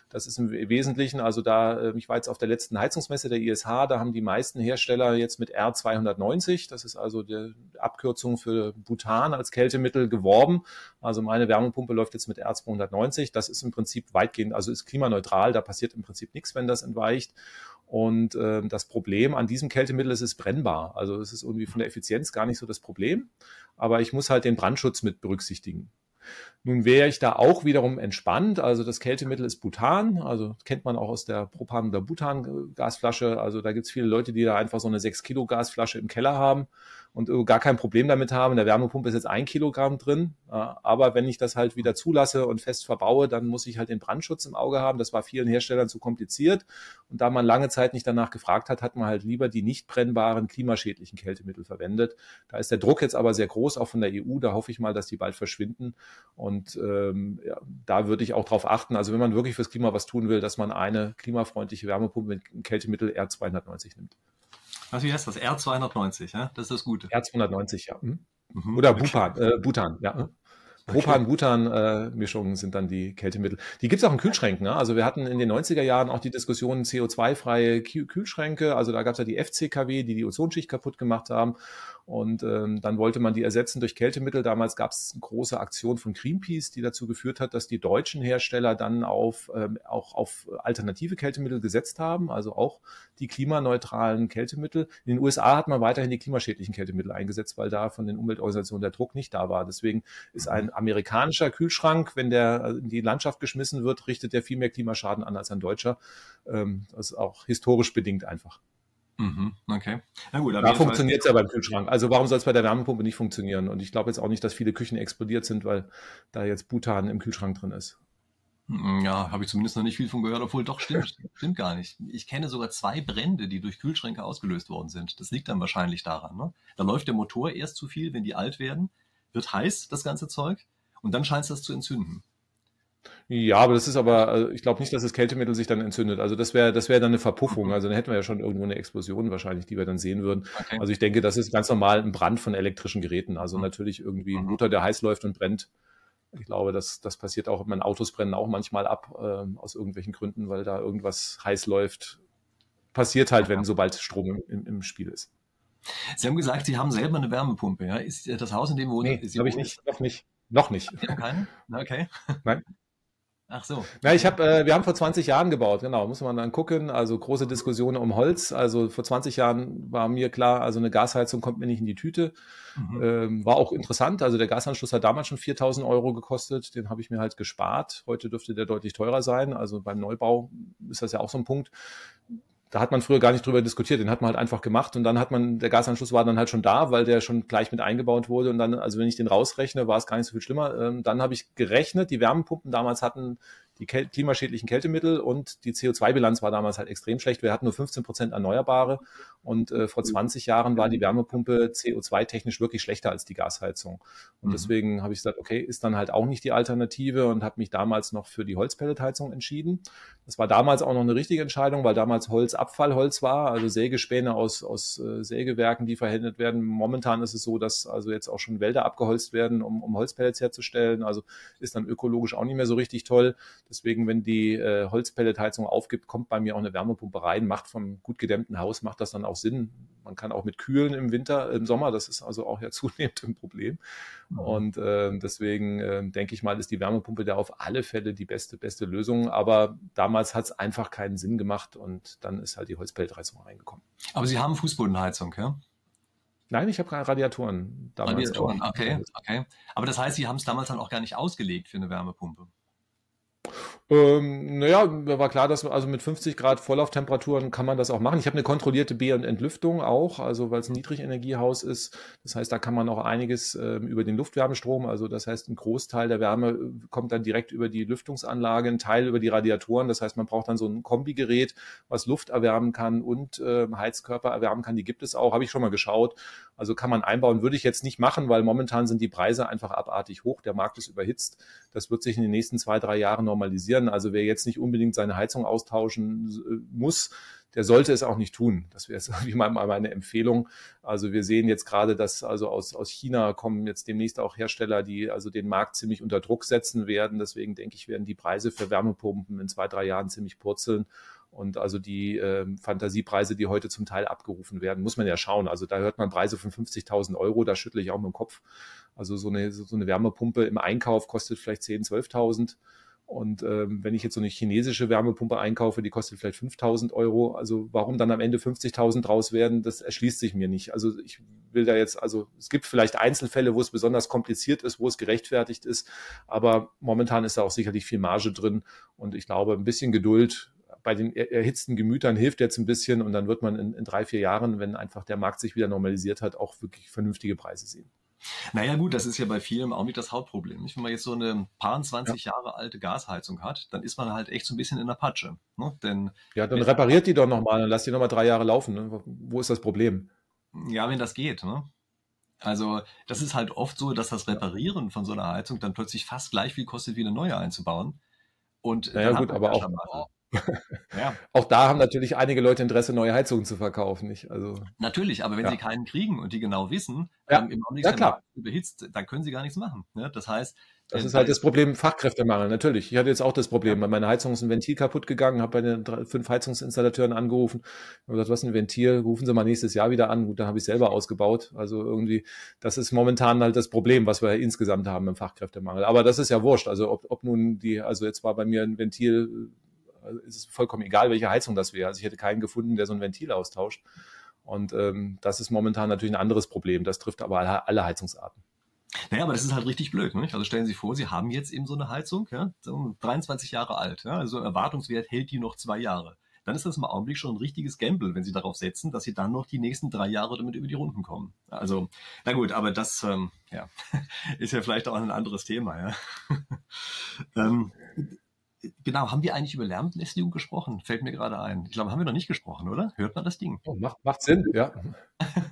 Das ist im Wesentlichen, also da, äh, ich war jetzt auf der letzten Heizungsmesse der ISH, da haben die meisten Hersteller jetzt mit R290, das ist also die Abkürzung für Butan als Kältemittel geworben. Also meine Wärmepumpe läuft jetzt mit R290. Das ist im Prinzip weitgehend, also ist klimaneutral, da passiert im Prinzip nichts, wenn das entweicht. Und äh, das Problem an diesem Kältemittel ist, es ist brennbar. Also es ist irgendwie von der Effizienz gar nicht so das Problem. Aber ich muss halt den Brandschutz mit berücksichtigen. Nun wäre ich da auch wiederum entspannt. Also das Kältemittel ist Butan, also kennt man auch aus der Propan- oder Butan-Gasflasche. Also da gibt es viele Leute, die da einfach so eine 6 Kilo Gasflasche im Keller haben und gar kein Problem damit haben. In der Wärmepumpe ist jetzt ein Kilogramm drin. Aber wenn ich das halt wieder zulasse und fest verbaue, dann muss ich halt den Brandschutz im Auge haben. Das war vielen Herstellern zu kompliziert. Und da man lange Zeit nicht danach gefragt hat, hat man halt lieber die nicht brennbaren, klimaschädlichen Kältemittel verwendet. Da ist der Druck jetzt aber sehr groß, auch von der EU. Da hoffe ich mal, dass die bald verschwinden. Und ähm, ja, da würde ich auch darauf achten. Also wenn man wirklich fürs Klima was tun will, dass man eine klimafreundliche Wärmepumpe mit Kältemittel R290 nimmt. Was, wie heißt das? R290, ja? Das ist das Gute. R290, ja. Hm? Mhm. Oder Bupan, äh, Butan, ja. Propan-Butan-Mischungen sind dann die Kältemittel. Die gibt es auch in Kühlschränken. Ne? Also wir hatten in den 90er Jahren auch die Diskussion CO2-freie Kühlschränke. Also da gab es ja die FCKW, die die Ozonschicht kaputt gemacht haben. Und ähm, dann wollte man die ersetzen durch Kältemittel. Damals gab es eine große Aktion von Greenpeace, die dazu geführt hat, dass die deutschen Hersteller dann auf, ähm, auch auf alternative Kältemittel gesetzt haben, also auch die klimaneutralen Kältemittel. In den USA hat man weiterhin die klimaschädlichen Kältemittel eingesetzt, weil da von den Umweltorganisationen der Druck nicht da war. Deswegen ist ein amerikanischer Kühlschrank, wenn der in die Landschaft geschmissen wird, richtet der viel mehr Klimaschaden an als ein deutscher. Ähm, das ist auch historisch bedingt einfach. Mhm, okay. Na gut, da funktioniert es ja beim Kühlschrank. Also warum soll es bei der Wärmepumpe nicht funktionieren? Und ich glaube jetzt auch nicht, dass viele Küchen explodiert sind, weil da jetzt Butan im Kühlschrank drin ist. Hm, ja, habe ich zumindest noch nicht viel von gehört, obwohl doch stimmt, stimmt gar nicht. Ich kenne sogar zwei Brände, die durch Kühlschränke ausgelöst worden sind. Das liegt dann wahrscheinlich daran. Ne? Da läuft der Motor erst zu viel, wenn die alt werden, wird heiß, das ganze Zeug, und dann scheint es das zu entzünden. Ja, aber das ist aber, also ich glaube nicht, dass das Kältemittel sich dann entzündet. Also das wäre das wäre dann eine Verpuffung. Mhm. Also dann hätten wir ja schon irgendwo eine Explosion wahrscheinlich, die wir dann sehen würden. Okay. Also ich denke, das ist ganz normal ein Brand von elektrischen Geräten. Also mhm. natürlich irgendwie ein mhm. Motor, der heiß läuft und brennt. Ich glaube, das, das passiert auch, meine Autos brennen auch manchmal ab, äh, aus irgendwelchen Gründen, weil da irgendwas heiß läuft. Passiert halt, wenn sobald Strom im, im Spiel ist. Sie haben gesagt, Sie haben selber eine Wärmepumpe. Ja? Ist das Haus, in dem wohnen nee, habe ich nicht, noch nicht. Noch nicht. Keine? Okay. Nein. Ach so. Na, ich habe, äh, wir haben vor 20 Jahren gebaut, genau, muss man dann gucken. Also große Diskussionen um Holz. Also vor 20 Jahren war mir klar, also eine Gasheizung kommt mir nicht in die Tüte. Mhm. Ähm, war auch interessant. Also der Gasanschluss hat damals schon 4000 Euro gekostet. Den habe ich mir halt gespart. Heute dürfte der deutlich teurer sein. Also beim Neubau ist das ja auch so ein Punkt da hat man früher gar nicht drüber diskutiert, den hat man halt einfach gemacht und dann hat man, der Gasanschluss war dann halt schon da, weil der schon gleich mit eingebaut wurde und dann, also wenn ich den rausrechne, war es gar nicht so viel schlimmer. Ähm, dann habe ich gerechnet, die Wärmepumpen damals hatten die klimaschädlichen Kältemittel und die CO2-Bilanz war damals halt extrem schlecht. Wir hatten nur 15 Prozent Erneuerbare und äh, vor 20 Jahren war die Wärmepumpe CO2-technisch wirklich schlechter als die Gasheizung. Und mhm. deswegen habe ich gesagt, okay, ist dann halt auch nicht die Alternative und habe mich damals noch für die Holzpelletheizung entschieden. Das war damals auch noch eine richtige Entscheidung, weil damals Holz Abfallholz war, also Sägespäne aus, aus äh, Sägewerken, die verwendet werden. Momentan ist es so, dass also jetzt auch schon Wälder abgeholzt werden, um, um Holzpellets herzustellen. Also ist dann ökologisch auch nicht mehr so richtig toll. Deswegen, wenn die äh, Holzpelletheizung aufgibt, kommt bei mir auch eine Wärmepumpe rein, macht vom gut gedämmten Haus, macht das dann auch Sinn. Man kann auch mit kühlen im Winter, im Sommer, das ist also auch ja zunehmend ein Problem. Mhm. Und äh, deswegen äh, denke ich mal, ist die Wärmepumpe da auf alle Fälle die beste, beste Lösung. Aber damals hat es einfach keinen Sinn gemacht und dann ist halt die Holzpelletheizung reingekommen. Aber Sie haben Fußbodenheizung, ja? Nein, ich habe keine Radiatoren. Radiatoren, okay, okay. Aber das heißt, Sie haben es damals dann auch gar nicht ausgelegt für eine Wärmepumpe? Ähm, naja, war klar, dass also mit 50 Grad Vorlauftemperaturen kann man das auch machen. Ich habe eine kontrollierte Be- und Entlüftung auch, also weil es ein Niedrigenergiehaus ist. Das heißt, da kann man auch einiges ähm, über den Luftwärmestrom, also das heißt, ein Großteil der Wärme äh, kommt dann direkt über die Lüftungsanlage, ein Teil über die Radiatoren. Das heißt, man braucht dann so ein Kombigerät, was Luft erwärmen kann und äh, Heizkörper erwärmen kann. Die gibt es auch, habe ich schon mal geschaut. Also kann man einbauen, würde ich jetzt nicht machen, weil momentan sind die Preise einfach abartig hoch. Der Markt ist überhitzt. Das wird sich in den nächsten zwei, drei Jahren normalisieren. Also wer jetzt nicht unbedingt seine Heizung austauschen äh, muss, der sollte es auch nicht tun. Das wäre jetzt irgendwie mal meine Empfehlung. Also wir sehen jetzt gerade, dass also aus, aus China kommen jetzt demnächst auch Hersteller, die also den Markt ziemlich unter Druck setzen werden. Deswegen denke ich, werden die Preise für Wärmepumpen in zwei, drei Jahren ziemlich purzeln. Und also die äh, Fantasiepreise, die heute zum Teil abgerufen werden, muss man ja schauen. Also da hört man Preise von 50.000 Euro, da schüttle ich auch mit dem Kopf. Also so eine, so eine Wärmepumpe im Einkauf kostet vielleicht 10.000, 12.000. Und ähm, wenn ich jetzt so eine chinesische Wärmepumpe einkaufe, die kostet vielleicht 5000 Euro. Also warum dann am Ende 50.000 draus werden, das erschließt sich mir nicht. Also ich will da jetzt, also es gibt vielleicht Einzelfälle, wo es besonders kompliziert ist, wo es gerechtfertigt ist. Aber momentan ist da auch sicherlich viel Marge drin. Und ich glaube, ein bisschen Geduld bei den erhitzten Gemütern hilft jetzt ein bisschen. Und dann wird man in, in drei, vier Jahren, wenn einfach der Markt sich wieder normalisiert hat, auch wirklich vernünftige Preise sehen. Naja gut, das ist ja bei vielen auch nicht das Hauptproblem. Wenn man jetzt so eine paar 20 ja. Jahre alte Gasheizung hat, dann ist man halt echt so ein bisschen in der Patsche. Ne? Denn ja, dann repariert die doch nochmal und lasst die nochmal drei Jahre laufen. Ne? Wo ist das Problem? Ja, wenn das geht. Ne? Also das ist halt oft so, dass das Reparieren von so einer Heizung dann plötzlich fast gleich viel kostet, wie eine neue einzubauen. Und naja gut, aber auch, ja. Auch da haben natürlich einige Leute Interesse, neue Heizungen zu verkaufen. Nicht? Also, natürlich, aber wenn ja. sie keinen kriegen und die genau wissen, ja. ähm, im Augenblick ja, klar. überhitzt, dann können sie gar nichts machen. Ne? Das heißt, das äh, ist halt das Problem Fachkräftemangel, natürlich. Ich hatte jetzt auch das Problem, bei meiner Heizung ist ein Ventil kaputt gegangen, habe bei den drei, fünf Heizungsinstallateuren angerufen und gesagt, was ist ein Ventil? Rufen Sie mal nächstes Jahr wieder an. Gut, dann habe ich selber ausgebaut. Also irgendwie, das ist momentan halt das Problem, was wir insgesamt haben im Fachkräftemangel. Aber das ist ja wurscht. Also ob, ob nun die, also jetzt war bei mir ein Ventil also ist vollkommen egal, welche Heizung das wäre. Also ich hätte keinen gefunden, der so ein Ventil austauscht. Und ähm, das ist momentan natürlich ein anderes Problem. Das trifft aber alle, alle Heizungsarten. Naja, aber das ist halt richtig blöd. Nicht? Also stellen Sie sich vor, Sie haben jetzt eben so eine Heizung, ja, 23 Jahre alt. Ja, also Erwartungswert hält die noch zwei Jahre dann ist das im Augenblick schon ein richtiges Gamble, wenn Sie darauf setzen, dass Sie dann noch die nächsten drei Jahre damit über die Runden kommen. Also, na gut, aber das ähm, ja, ist ja vielleicht auch ein anderes Thema. Ja. ähm, genau, haben wir eigentlich über Lärmbelästigung gesprochen? Fällt mir gerade ein. Ich glaube, haben wir noch nicht gesprochen, oder? Hört man das Ding? Oh, macht, macht Sinn, ja.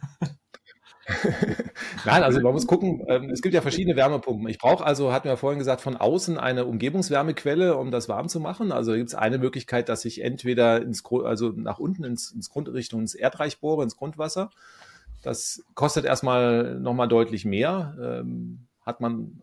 Nein, also man muss gucken, ähm, es gibt ja verschiedene Wärmepumpen. Ich brauche also, hatten wir vorhin gesagt, von außen eine Umgebungswärmequelle, um das warm zu machen. Also gibt es eine Möglichkeit, dass ich entweder ins, also nach unten ins, ins Grundrichtung ins Erdreich bohre, ins Grundwasser. Das kostet erstmal nochmal deutlich mehr. Ähm, hat man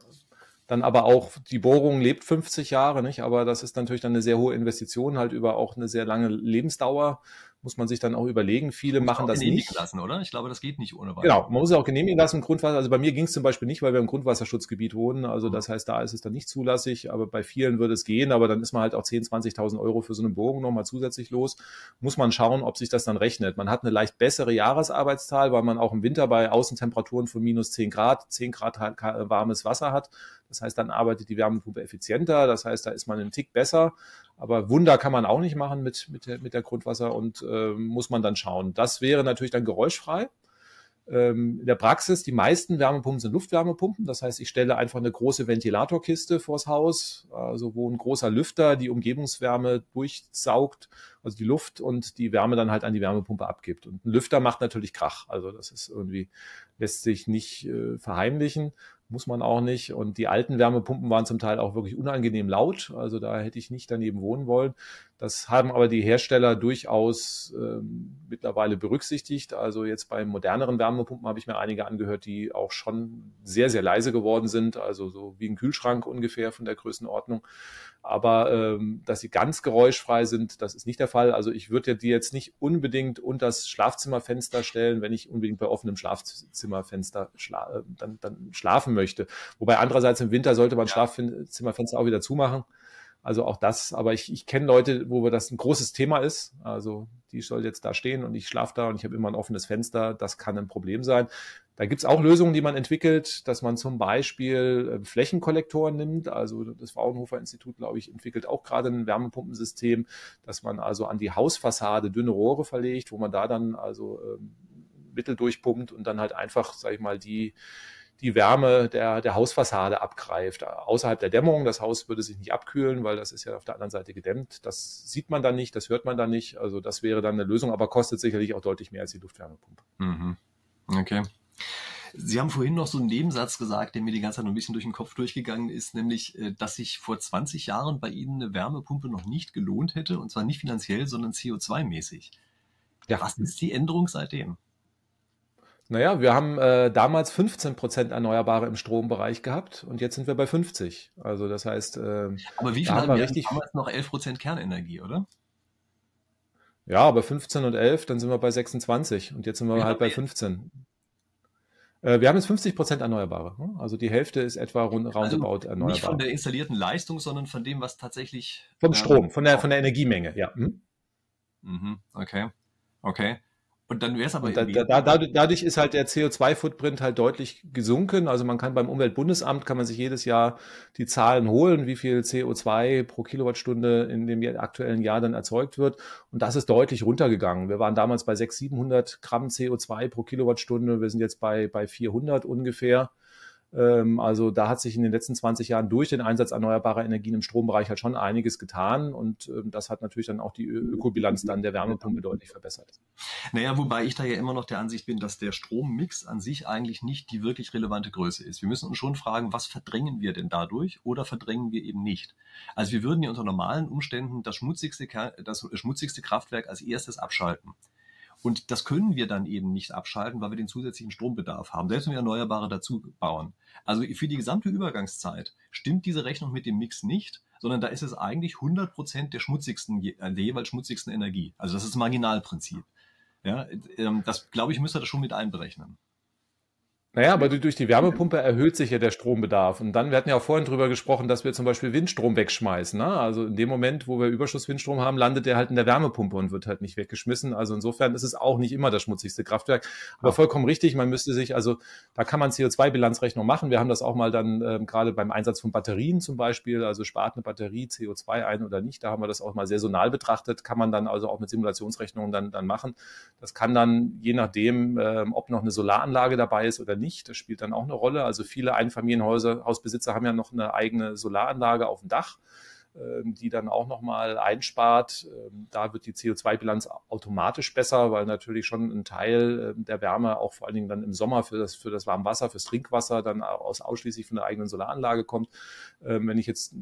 dann aber auch, die Bohrung lebt 50 Jahre, nicht? Aber das ist natürlich dann eine sehr hohe Investition, halt über auch eine sehr lange Lebensdauer muss man sich dann auch überlegen. Viele muss machen das nicht. lassen, oder? Ich glaube, das geht nicht ohne Wasser. Genau, man muss es auch genehmigen lassen im Grundwasser. Also bei mir ging es zum Beispiel nicht, weil wir im Grundwasserschutzgebiet wohnen. Also das heißt, da ist es dann nicht zulässig, aber bei vielen würde es gehen. Aber dann ist man halt auch 10.000, 20.000 Euro für so eine Bohrung nochmal zusätzlich los. Muss man schauen, ob sich das dann rechnet. Man hat eine leicht bessere Jahresarbeitszahl, weil man auch im Winter bei Außentemperaturen von minus 10 Grad, 10 Grad warmes Wasser hat. Das heißt, dann arbeitet die Wärmepumpe effizienter. Das heißt, da ist man einen Tick besser. Aber Wunder kann man auch nicht machen mit, mit, der, mit der Grundwasser und äh, muss man dann schauen. Das wäre natürlich dann geräuschfrei. Ähm, in der Praxis, die meisten Wärmepumpen sind Luftwärmepumpen. Das heißt, ich stelle einfach eine große Ventilatorkiste vors Haus, also wo ein großer Lüfter die Umgebungswärme durchsaugt, also die Luft und die Wärme dann halt an die Wärmepumpe abgibt. Und ein Lüfter macht natürlich Krach. Also das ist irgendwie, lässt sich nicht äh, verheimlichen muss man auch nicht. Und die alten Wärmepumpen waren zum Teil auch wirklich unangenehm laut. Also da hätte ich nicht daneben wohnen wollen. Das haben aber die Hersteller durchaus ähm, mittlerweile berücksichtigt. Also jetzt bei moderneren Wärmepumpen habe ich mir einige angehört, die auch schon sehr, sehr leise geworden sind. Also so wie ein Kühlschrank ungefähr von der Größenordnung. Aber ähm, dass sie ganz geräuschfrei sind, das ist nicht der Fall. Also ich würde die jetzt nicht unbedingt unter das Schlafzimmerfenster stellen, wenn ich unbedingt bei offenem Schlafzimmerfenster schla äh, dann, dann schlafen möchte. Wobei andererseits im Winter sollte man ja. Schlafzimmerfenster auch wieder zumachen. Also auch das, aber ich, ich kenne Leute, wo das ein großes Thema ist. Also die soll jetzt da stehen und ich schlafe da und ich habe immer ein offenes Fenster. Das kann ein Problem sein. Da gibt's auch Lösungen, die man entwickelt, dass man zum Beispiel äh, Flächenkollektoren nimmt. Also das Fraunhofer Institut, glaube ich, entwickelt auch gerade ein Wärmepumpensystem, dass man also an die Hausfassade dünne Rohre verlegt, wo man da dann also ähm, Mittel durchpumpt und dann halt einfach, sage ich mal, die die Wärme der, der Hausfassade abgreift. Außerhalb der Dämmung, das Haus würde sich nicht abkühlen, weil das ist ja auf der anderen Seite gedämmt. Das sieht man dann nicht, das hört man dann nicht. Also das wäre dann eine Lösung, aber kostet sicherlich auch deutlich mehr als die Luftwärmepumpe. Mhm. Okay. Sie haben vorhin noch so einen Nebensatz gesagt, der mir die ganze Zeit noch ein bisschen durch den Kopf durchgegangen ist, nämlich, äh, dass sich vor 20 Jahren bei Ihnen eine Wärmepumpe noch nicht gelohnt hätte, und zwar nicht finanziell, sondern CO2-mäßig. Ja. Was ist die Änderung seitdem? Naja, wir haben äh, damals 15 Prozent Erneuerbare im Strombereich gehabt und jetzt sind wir bei 50. Also das heißt, äh, aber wie viel haben wir richtig damals noch 11 Prozent Kernenergie, oder? Ja, aber 15 und 11, dann sind wir bei 26 und jetzt sind wir ja, halt bei 15. Äh, wir haben jetzt 50 Prozent Erneuerbare. Ne? Also die Hälfte ist etwa rund, also roundabout erneuerbar. Nicht von der installierten Leistung, sondern von dem, was tatsächlich. Vom äh, Strom, von der, von der Energiemenge, ja. Hm? Okay. Okay. Und dann wäre es aber da, da, da, dadurch ist halt der CO2-Footprint halt deutlich gesunken. Also man kann beim Umweltbundesamt kann man sich jedes Jahr die Zahlen holen, wie viel CO2 pro Kilowattstunde in dem aktuellen Jahr dann erzeugt wird. Und das ist deutlich runtergegangen. Wir waren damals bei 600, 700 Gramm CO2 pro Kilowattstunde. Wir sind jetzt bei, bei 400 ungefähr. Ähm, also da hat sich in den letzten 20 Jahren durch den Einsatz erneuerbarer Energien im Strombereich halt schon einiges getan und ähm, das hat natürlich dann auch die Ökobilanz dann der Wärmepumpe deutlich verbessert. Naja, wobei ich da ja immer noch der Ansicht bin, dass der Strommix an sich eigentlich nicht die wirklich relevante Größe ist. Wir müssen uns schon fragen, was verdrängen wir denn dadurch oder verdrängen wir eben nicht? Also wir würden ja unter normalen Umständen das schmutzigste, das schmutzigste Kraftwerk als erstes abschalten. Und das können wir dann eben nicht abschalten, weil wir den zusätzlichen Strombedarf haben, selbst wenn wir Erneuerbare dazu bauen. Also für die gesamte Übergangszeit stimmt diese Rechnung mit dem Mix nicht, sondern da ist es eigentlich 100 Prozent der schmutzigsten, der jeweils schmutzigsten Energie. Also das ist das Marginalprinzip. Ja, ähm, das glaube ich, müsste das schon mit einberechnen. Naja, aber durch die Wärmepumpe erhöht sich ja der Strombedarf. Und dann, wir hatten ja auch vorhin drüber gesprochen, dass wir zum Beispiel Windstrom wegschmeißen. Ne? Also in dem Moment, wo wir Überschusswindstrom haben, landet der halt in der Wärmepumpe und wird halt nicht weggeschmissen. Also insofern ist es auch nicht immer das schmutzigste Kraftwerk. Aber vollkommen richtig, man müsste sich, also da kann man CO2-Bilanzrechnung machen. Wir haben das auch mal dann ähm, gerade beim Einsatz von Batterien zum Beispiel, also spart eine Batterie CO2 ein oder nicht, da haben wir das auch mal saisonal betrachtet, kann man dann also auch mit Simulationsrechnungen dann, dann machen. Das kann dann, je nachdem, ähm, ob noch eine Solaranlage dabei ist oder nicht, nicht. Das spielt dann auch eine Rolle. Also viele Einfamilienhäuser, Hausbesitzer haben ja noch eine eigene Solaranlage auf dem Dach, ähm, die dann auch nochmal einspart. Ähm, da wird die CO2-Bilanz automatisch besser, weil natürlich schon ein Teil ähm, der Wärme auch vor allen Dingen dann im Sommer für das, für das Warmwasser, fürs Trinkwasser dann aus, ausschließlich von der eigenen Solaranlage kommt. Wenn ich jetzt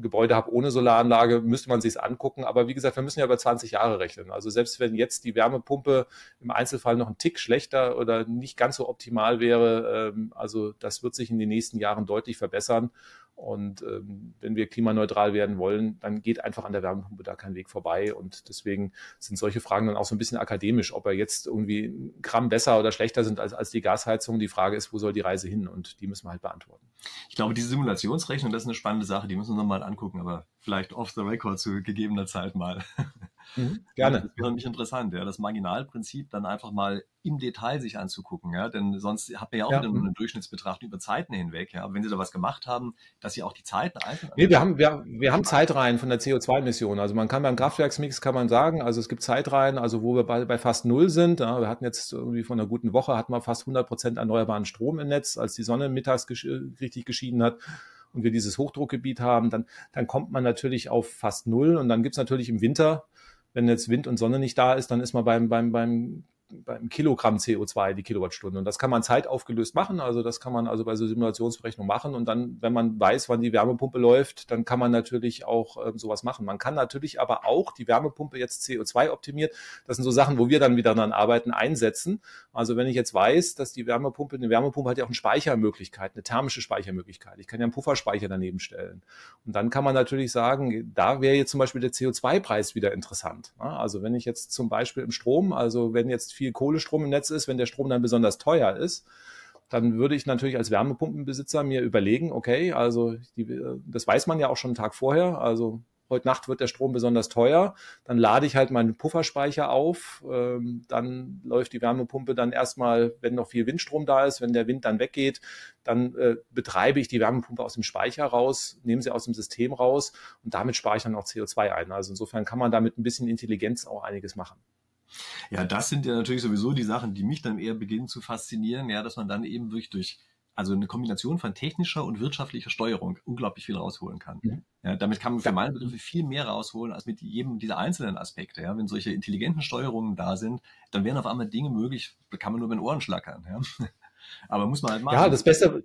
Gebäude habe ohne Solaranlage, müsste man sich angucken. Aber wie gesagt, wir müssen ja über 20 Jahre rechnen. Also selbst wenn jetzt die Wärmepumpe im Einzelfall noch ein Tick schlechter oder nicht ganz so optimal wäre, ähm, also das wird sich in den nächsten Jahren deutlich verbessern. Und ähm, wenn wir klimaneutral werden wollen, dann geht einfach an der Wärmepumpe da kein Weg vorbei. Und deswegen sind solche Fragen dann auch so ein bisschen akademisch, ob er jetzt irgendwie ein Gramm besser oder schlechter sind als, als die Gasheizung. Die Frage ist, wo soll die Reise hin? Und die müssen wir halt beantworten. Ich glaube, diese Simulationsrechnung, das ist eine spannende Sache, die müssen wir nochmal angucken, aber vielleicht off the record zu gegebener Zeit mal. Mhm, gerne. Das wäre nämlich interessant, ja, das Marginalprinzip dann einfach mal im Detail sich anzugucken, ja, denn sonst hat man ja auch ja. wieder eine Durchschnittsbetrachtung über Zeiten hinweg, ja. Wenn Sie da was gemacht haben, dass Sie auch die Zeiten einzeln. Nee, wir haben, wir, wir haben Zeitreihen von der CO2-Emission. Also man kann beim Kraftwerksmix kann man sagen, also es gibt Zeitreihen, also wo wir bei, bei fast null sind. Ja, wir hatten jetzt irgendwie von einer guten Woche hatten wir fast 100 Prozent erneuerbaren Strom im Netz, als die Sonne mittags gesch richtig geschieden hat und wir dieses Hochdruckgebiet haben, dann, dann kommt man natürlich auf fast null und dann gibt's natürlich im Winter wenn jetzt Wind und Sonne nicht da ist, dann ist man beim, beim, beim beim Kilogramm CO2 die Kilowattstunde. Und das kann man zeitaufgelöst machen. Also das kann man also bei so Simulationsberechnung machen. Und dann, wenn man weiß, wann die Wärmepumpe läuft, dann kann man natürlich auch äh, sowas machen. Man kann natürlich aber auch die Wärmepumpe jetzt CO2 optimiert. Das sind so Sachen, wo wir dann wieder daran arbeiten, einsetzen. Also wenn ich jetzt weiß, dass die Wärmepumpe, eine Wärmepumpe hat ja auch eine Speichermöglichkeit, eine thermische Speichermöglichkeit. Ich kann ja einen Pufferspeicher daneben stellen. Und dann kann man natürlich sagen, da wäre jetzt zum Beispiel der CO2-Preis wieder interessant. Also wenn ich jetzt zum Beispiel im Strom, also wenn jetzt viel Kohlestrom im Netz ist, wenn der Strom dann besonders teuer ist, dann würde ich natürlich als Wärmepumpenbesitzer mir überlegen, okay, also die, das weiß man ja auch schon einen Tag vorher, also heute Nacht wird der Strom besonders teuer, dann lade ich halt meinen Pufferspeicher auf, ähm, dann läuft die Wärmepumpe dann erstmal, wenn noch viel Windstrom da ist, wenn der Wind dann weggeht, dann äh, betreibe ich die Wärmepumpe aus dem Speicher raus, nehme sie aus dem System raus und damit spare ich dann auch CO2 ein. Also insofern kann man damit ein bisschen Intelligenz auch einiges machen. Ja, das sind ja natürlich sowieso die Sachen, die mich dann eher beginnen zu faszinieren, ja, dass man dann eben wirklich durch also eine Kombination von technischer und wirtschaftlicher Steuerung unglaublich viel rausholen kann. Mhm. Ja, damit kann man für meine Begriffe viel mehr rausholen als mit jedem dieser einzelnen Aspekte. Ja. Wenn solche intelligenten Steuerungen da sind, dann wären auf einmal Dinge möglich, kann man nur mit den Ohren schlackern. Ja. Aber muss man halt machen. Ja, das Beste,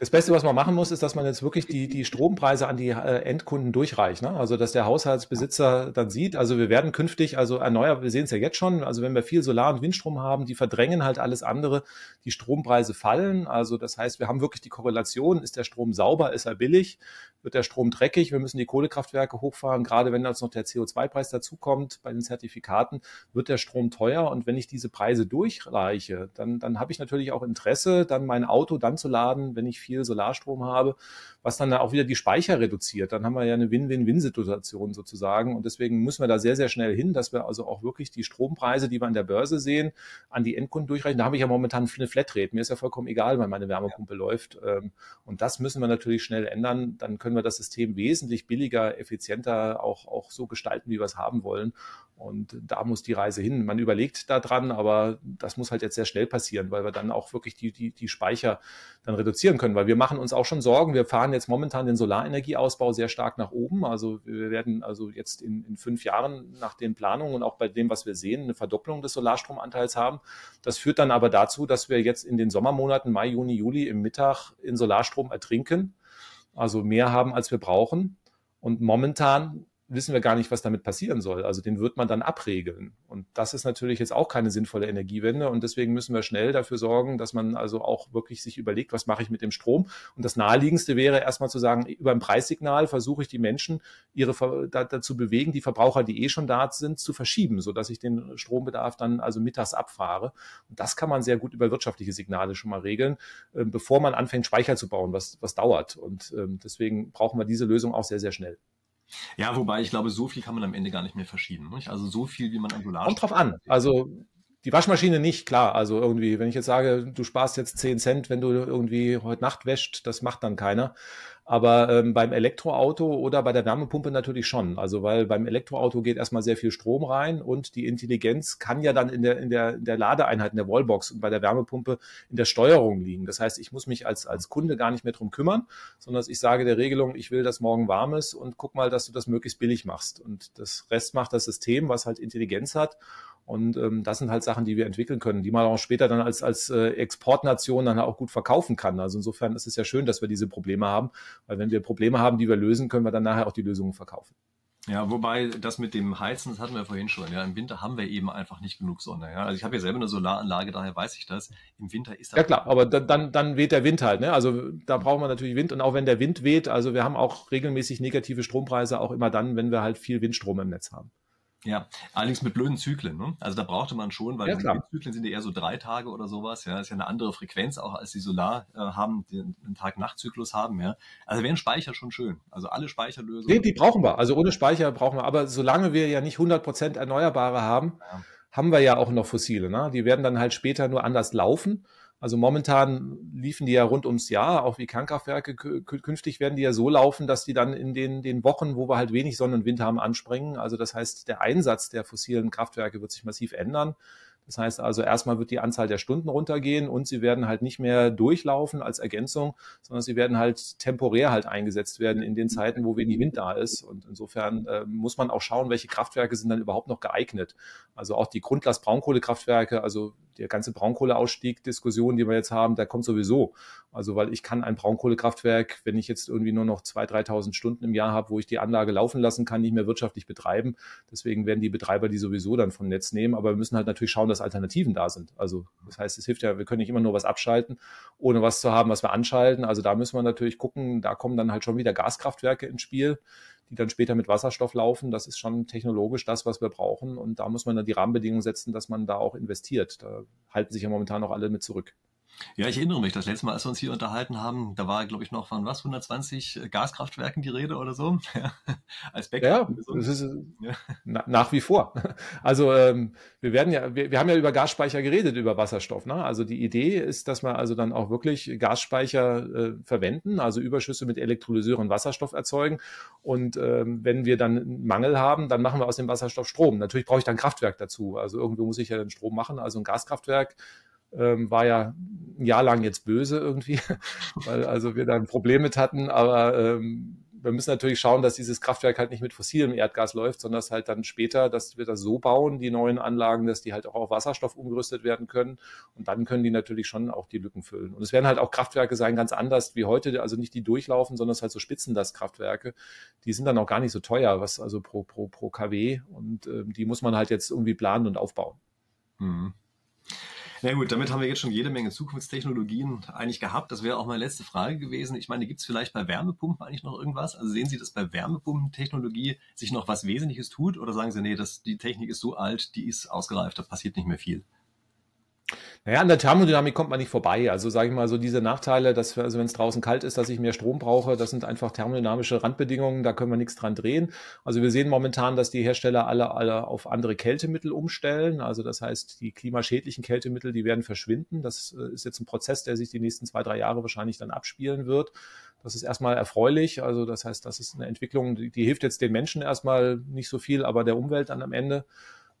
das Beste, was man machen muss, ist, dass man jetzt wirklich die, die Strompreise an die äh, Endkunden durchreicht. Ne? Also, dass der Haushaltsbesitzer dann sieht, also wir werden künftig, also erneuerbar, wir sehen es ja jetzt schon, also wenn wir viel Solar- und Windstrom haben, die verdrängen halt alles andere, die Strompreise fallen. Also, das heißt, wir haben wirklich die Korrelation, ist der Strom sauber, ist er billig, wird der Strom dreckig, wir müssen die Kohlekraftwerke hochfahren, gerade wenn jetzt noch der CO2-Preis dazukommt bei den Zertifikaten, wird der Strom teuer und wenn ich diese Preise durchreiche, dann, dann habe ich natürlich auch Interesse, dann mein Auto dann zu laden, wenn ich viel Solarstrom habe, was dann auch wieder die Speicher reduziert. Dann haben wir ja eine Win-Win-Win-Situation sozusagen. Und deswegen müssen wir da sehr, sehr schnell hin, dass wir also auch wirklich die Strompreise, die wir an der Börse sehen, an die Endkunden durchreichen. Da habe ich ja momentan eine Flatrate. Mir ist ja vollkommen egal, wann meine Wärmepumpe ja. läuft. Ähm, und das müssen wir natürlich schnell ändern. Dann können wir das System wesentlich billiger, effizienter auch, auch so gestalten, wie wir es haben wollen. Und da muss die Reise hin. Man überlegt da dran, aber das muss halt jetzt sehr schnell passieren, weil wir dann auch wirklich die, die, die Speicher dann reduzieren können. Weil wir machen uns auch schon Sorgen. Wir fahren jetzt momentan den Solarenergieausbau sehr stark nach oben. Also wir werden also jetzt in, in fünf Jahren nach den Planungen und auch bei dem, was wir sehen, eine Verdopplung des Solarstromanteils haben. Das führt dann aber dazu, dass wir jetzt in den Sommermonaten Mai, Juni, Juli im Mittag in Solarstrom ertrinken. Also mehr haben, als wir brauchen. Und momentan wissen wir gar nicht, was damit passieren soll. Also den wird man dann abregeln. Und das ist natürlich jetzt auch keine sinnvolle Energiewende. Und deswegen müssen wir schnell dafür sorgen, dass man also auch wirklich sich überlegt, was mache ich mit dem Strom. Und das Naheliegendste wäre erstmal zu sagen, über ein Preissignal versuche ich die Menschen ihre dazu bewegen, die Verbraucher, die eh schon da sind, zu verschieben, sodass ich den Strombedarf dann also mittags abfahre. Und das kann man sehr gut über wirtschaftliche Signale schon mal regeln, ähm, bevor man anfängt, Speicher zu bauen, was, was dauert. Und ähm, deswegen brauchen wir diese Lösung auch sehr, sehr schnell. Ja, wobei ich glaube, so viel kann man am Ende gar nicht mehr verschieben. Nicht? Also so viel, wie man an Solar. Kommt drauf an. Also die Waschmaschine nicht, klar. Also irgendwie, wenn ich jetzt sage, du sparst jetzt 10 Cent, wenn du irgendwie heute Nacht wäscht, das macht dann keiner. Aber ähm, beim Elektroauto oder bei der Wärmepumpe natürlich schon. Also weil beim Elektroauto geht erstmal sehr viel Strom rein und die Intelligenz kann ja dann in der, in der, in der Ladeeinheit, in der Wallbox und bei der Wärmepumpe in der Steuerung liegen. Das heißt, ich muss mich als, als Kunde gar nicht mehr drum kümmern, sondern ich sage der Regelung, ich will, dass morgen warm ist und guck mal, dass du das möglichst billig machst. Und das Rest macht das System, was halt Intelligenz hat. Und ähm, das sind halt Sachen, die wir entwickeln können, die man auch später dann als, als äh, Exportnation dann auch gut verkaufen kann. Also insofern ist es ja schön, dass wir diese Probleme haben, weil wenn wir Probleme haben, die wir lösen, können wir dann nachher auch die Lösungen verkaufen. Ja, wobei das mit dem Heizen, das hatten wir vorhin schon. Ja, im Winter haben wir eben einfach nicht genug Sonne. Ja, also ich habe ja selber eine Solaranlage, daher weiß ich das. Im Winter ist das. Ja klar, aber dann, dann, dann weht der Wind halt. Ne? Also da brauchen wir natürlich Wind und auch wenn der Wind weht, also wir haben auch regelmäßig negative Strompreise, auch immer dann, wenn wir halt viel Windstrom im Netz haben. Ja, allerdings mit blöden Zyklen. Ne? Also da brauchte man schon, weil ja, die Zyklen sind ja eher so drei Tage oder sowas. Ja, das ist ja eine andere Frequenz auch als die Solar äh, haben, die einen Tag-Nacht-Zyklus haben. Ja, also wäre ein Speicher schon schön. Also alle Speicherlösungen. Nee, die brauchen wir. Also ohne Speicher brauchen wir. Aber solange wir ja nicht 100 Prozent Erneuerbare haben, ja. haben wir ja auch noch Fossile. Ne? Die werden dann halt später nur anders laufen. Also momentan liefen die ja rund ums Jahr, auch wie Kernkraftwerke. Künftig werden die ja so laufen, dass die dann in den, den Wochen, wo wir halt wenig Sonne und Wind haben, anspringen. Also das heißt, der Einsatz der fossilen Kraftwerke wird sich massiv ändern. Das heißt also, erstmal wird die Anzahl der Stunden runtergehen und sie werden halt nicht mehr durchlaufen als Ergänzung, sondern sie werden halt temporär halt eingesetzt werden in den Zeiten, wo wenig Wind da ist. Und insofern äh, muss man auch schauen, welche Kraftwerke sind dann überhaupt noch geeignet. Also auch die Grundlast-Braunkohlekraftwerke, also der ganze Braunkohleausstieg-Diskussion, die wir jetzt haben, der kommt sowieso. Also weil ich kann ein Braunkohlekraftwerk, wenn ich jetzt irgendwie nur noch 2.000, 3.000 Stunden im Jahr habe, wo ich die Anlage laufen lassen kann, nicht mehr wirtschaftlich betreiben. Deswegen werden die Betreiber die sowieso dann vom Netz nehmen. Aber wir müssen halt natürlich schauen, dass Alternativen da sind. Also das heißt, es hilft ja, wir können nicht immer nur was abschalten, ohne was zu haben, was wir anschalten. Also da müssen wir natürlich gucken, da kommen dann halt schon wieder Gaskraftwerke ins Spiel die dann später mit Wasserstoff laufen. Das ist schon technologisch das, was wir brauchen. Und da muss man dann die Rahmenbedingungen setzen, dass man da auch investiert. Da halten sich ja momentan noch alle mit zurück. Ja, ich erinnere mich, das letzte Mal, als wir uns hier unterhalten haben, da war, glaube ich, noch von was, 120 Gaskraftwerken die Rede oder so, als Backup. Ja, das ist ja. Na, nach wie vor. Also ähm, wir werden ja, wir, wir haben ja über Gasspeicher geredet, über Wasserstoff. Ne? Also die Idee ist, dass wir also dann auch wirklich Gasspeicher äh, verwenden, also Überschüsse mit Elektrolyseur und Wasserstoff erzeugen. Und ähm, wenn wir dann einen Mangel haben, dann machen wir aus dem Wasserstoff Strom. Natürlich brauche ich dann ein Kraftwerk dazu. Also irgendwo muss ich ja den Strom machen. Also ein Gaskraftwerk ähm, war ja ein Jahr lang jetzt böse irgendwie, weil also wir da ein Problem mit hatten, aber ähm, wir müssen natürlich schauen, dass dieses Kraftwerk halt nicht mit fossilem Erdgas läuft, sondern dass halt dann später, dass wir das so bauen, die neuen Anlagen, dass die halt auch auf Wasserstoff umgerüstet werden können. Und dann können die natürlich schon auch die Lücken füllen. Und es werden halt auch Kraftwerke sein, ganz anders wie heute, also nicht die durchlaufen, sondern es halt so Spitzenlastkraftwerke. Die sind dann auch gar nicht so teuer, was also pro, pro, pro KW. Und äh, die muss man halt jetzt irgendwie planen und aufbauen. Mhm. Na gut, damit haben wir jetzt schon jede Menge Zukunftstechnologien eigentlich gehabt. Das wäre auch meine letzte Frage gewesen. Ich meine, gibt es vielleicht bei Wärmepumpen eigentlich noch irgendwas? Also sehen Sie, dass bei Wärmepumpentechnologie sich noch was Wesentliches tut? Oder sagen Sie, nee, das, die Technik ist so alt, die ist ausgereift, da passiert nicht mehr viel? Naja, an der Thermodynamik kommt man nicht vorbei. Also sage ich mal so diese Nachteile, dass wir, also wenn es draußen kalt ist, dass ich mehr Strom brauche, das sind einfach thermodynamische Randbedingungen, da können wir nichts dran drehen. Also wir sehen momentan, dass die Hersteller alle, alle auf andere Kältemittel umstellen. Also das heißt, die klimaschädlichen Kältemittel, die werden verschwinden. Das äh, ist jetzt ein Prozess, der sich die nächsten zwei, drei Jahre wahrscheinlich dann abspielen wird. Das ist erstmal erfreulich. Also das heißt, das ist eine Entwicklung, die, die hilft jetzt den Menschen erstmal nicht so viel, aber der Umwelt dann am Ende.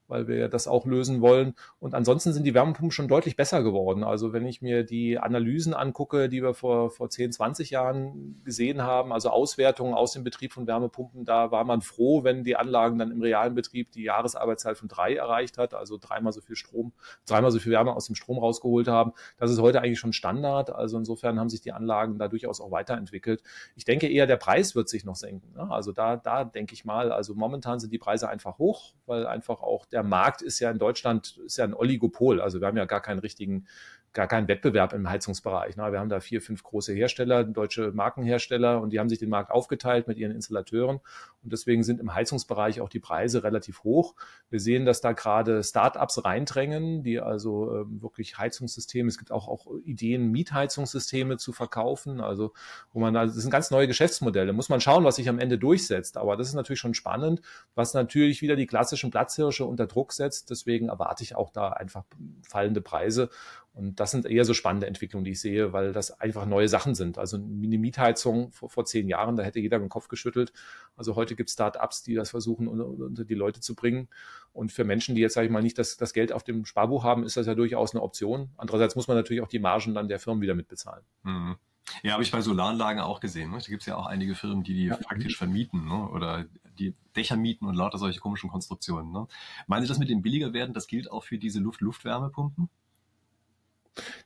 Weil wir das auch lösen wollen. Und ansonsten sind die Wärmepumpen schon deutlich besser geworden. Also wenn ich mir die Analysen angucke, die wir vor, vor 10, 20 Jahren gesehen haben, also Auswertungen aus dem Betrieb von Wärmepumpen, da war man froh, wenn die Anlagen dann im realen Betrieb die Jahresarbeitszeit von drei erreicht hat, also dreimal so viel Strom, dreimal so viel Wärme aus dem Strom rausgeholt haben. Das ist heute eigentlich schon Standard. Also insofern haben sich die Anlagen da durchaus auch weiterentwickelt. Ich denke eher, der Preis wird sich noch senken. Ne? Also da, da denke ich mal, also momentan sind die Preise einfach hoch, weil einfach auch der Markt ist ja in Deutschland, ist ja ein Oligopol. Also wir haben ja gar keinen richtigen gar keinen Wettbewerb im Heizungsbereich. Ne? Wir haben da vier, fünf große Hersteller, deutsche Markenhersteller, und die haben sich den Markt aufgeteilt mit ihren Installateuren. Und deswegen sind im Heizungsbereich auch die Preise relativ hoch. Wir sehen, dass da gerade Startups reindrängen, die also ähm, wirklich Heizungssysteme, es gibt auch, auch Ideen, Mietheitzungssysteme zu verkaufen. Also, wo man, also das sind ganz neue Geschäftsmodelle. Muss man schauen, was sich am Ende durchsetzt. Aber das ist natürlich schon spannend, was natürlich wieder die klassischen Platzhirsche unter Druck setzt. Deswegen erwarte ich auch da einfach fallende Preise. Und das sind eher so spannende Entwicklungen, die ich sehe, weil das einfach neue Sachen sind. Also eine Mietheizung vor, vor zehn Jahren, da hätte jeder den Kopf geschüttelt. Also heute gibt es Start-ups, die das versuchen, unter, unter, die Leute zu bringen. Und für Menschen, die jetzt, sage ich mal, nicht das, das Geld auf dem Sparbuch haben, ist das ja durchaus eine Option. Andererseits muss man natürlich auch die Margen dann der Firmen wieder mitbezahlen. Mhm. Ja, habe ich bei Solaranlagen auch gesehen. Ne? Da gibt es ja auch einige Firmen, die die ja. faktisch vermieten ne? oder die Dächer mieten und lauter solche komischen Konstruktionen. Ne? Meinen Sie das mit dem billiger werden? Das gilt auch für diese Luft-Luftwärmepumpen?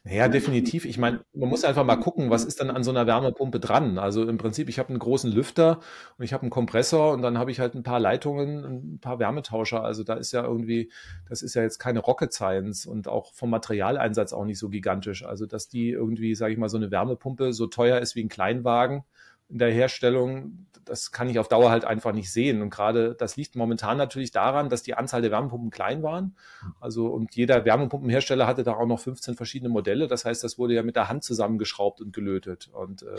Ja, definitiv. Ich meine, man muss einfach mal gucken, was ist dann an so einer Wärmepumpe dran. Also im Prinzip, ich habe einen großen Lüfter und ich habe einen Kompressor und dann habe ich halt ein paar Leitungen, ein paar Wärmetauscher. Also da ist ja irgendwie, das ist ja jetzt keine Rocket Science und auch vom Materialeinsatz auch nicht so gigantisch. Also dass die irgendwie, sage ich mal, so eine Wärmepumpe so teuer ist wie ein Kleinwagen, in der Herstellung, das kann ich auf Dauer halt einfach nicht sehen. Und gerade das liegt momentan natürlich daran, dass die Anzahl der Wärmepumpen klein waren. Also und jeder Wärmepumpenhersteller hatte da auch noch 15 verschiedene Modelle. Das heißt, das wurde ja mit der Hand zusammengeschraubt und gelötet. Und äh,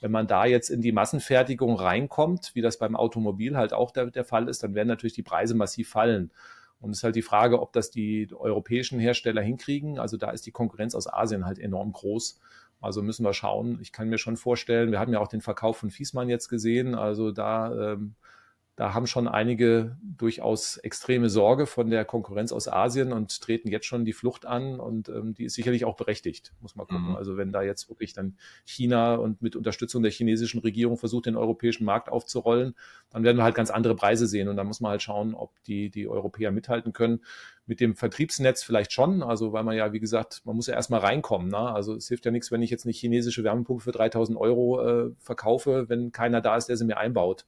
wenn man da jetzt in die Massenfertigung reinkommt, wie das beim Automobil halt auch der, der Fall ist, dann werden natürlich die Preise massiv fallen. Und es ist halt die Frage, ob das die europäischen Hersteller hinkriegen. Also da ist die Konkurrenz aus Asien halt enorm groß. Also müssen wir schauen. Ich kann mir schon vorstellen, wir haben ja auch den Verkauf von Fiesmann jetzt gesehen. Also da ähm, da haben schon einige durchaus extreme Sorge von der Konkurrenz aus Asien und treten jetzt schon die Flucht an und ähm, die ist sicherlich auch berechtigt, muss man gucken. Mhm. Also wenn da jetzt wirklich dann China und mit Unterstützung der chinesischen Regierung versucht, den europäischen Markt aufzurollen, dann werden wir halt ganz andere Preise sehen und dann muss man halt schauen, ob die, die Europäer mithalten können. Mit dem Vertriebsnetz vielleicht schon, also weil man ja, wie gesagt, man muss ja erstmal reinkommen. Ne? Also es hilft ja nichts, wenn ich jetzt eine chinesische Wärmepumpe für 3000 Euro äh, verkaufe, wenn keiner da ist, der sie mir einbaut.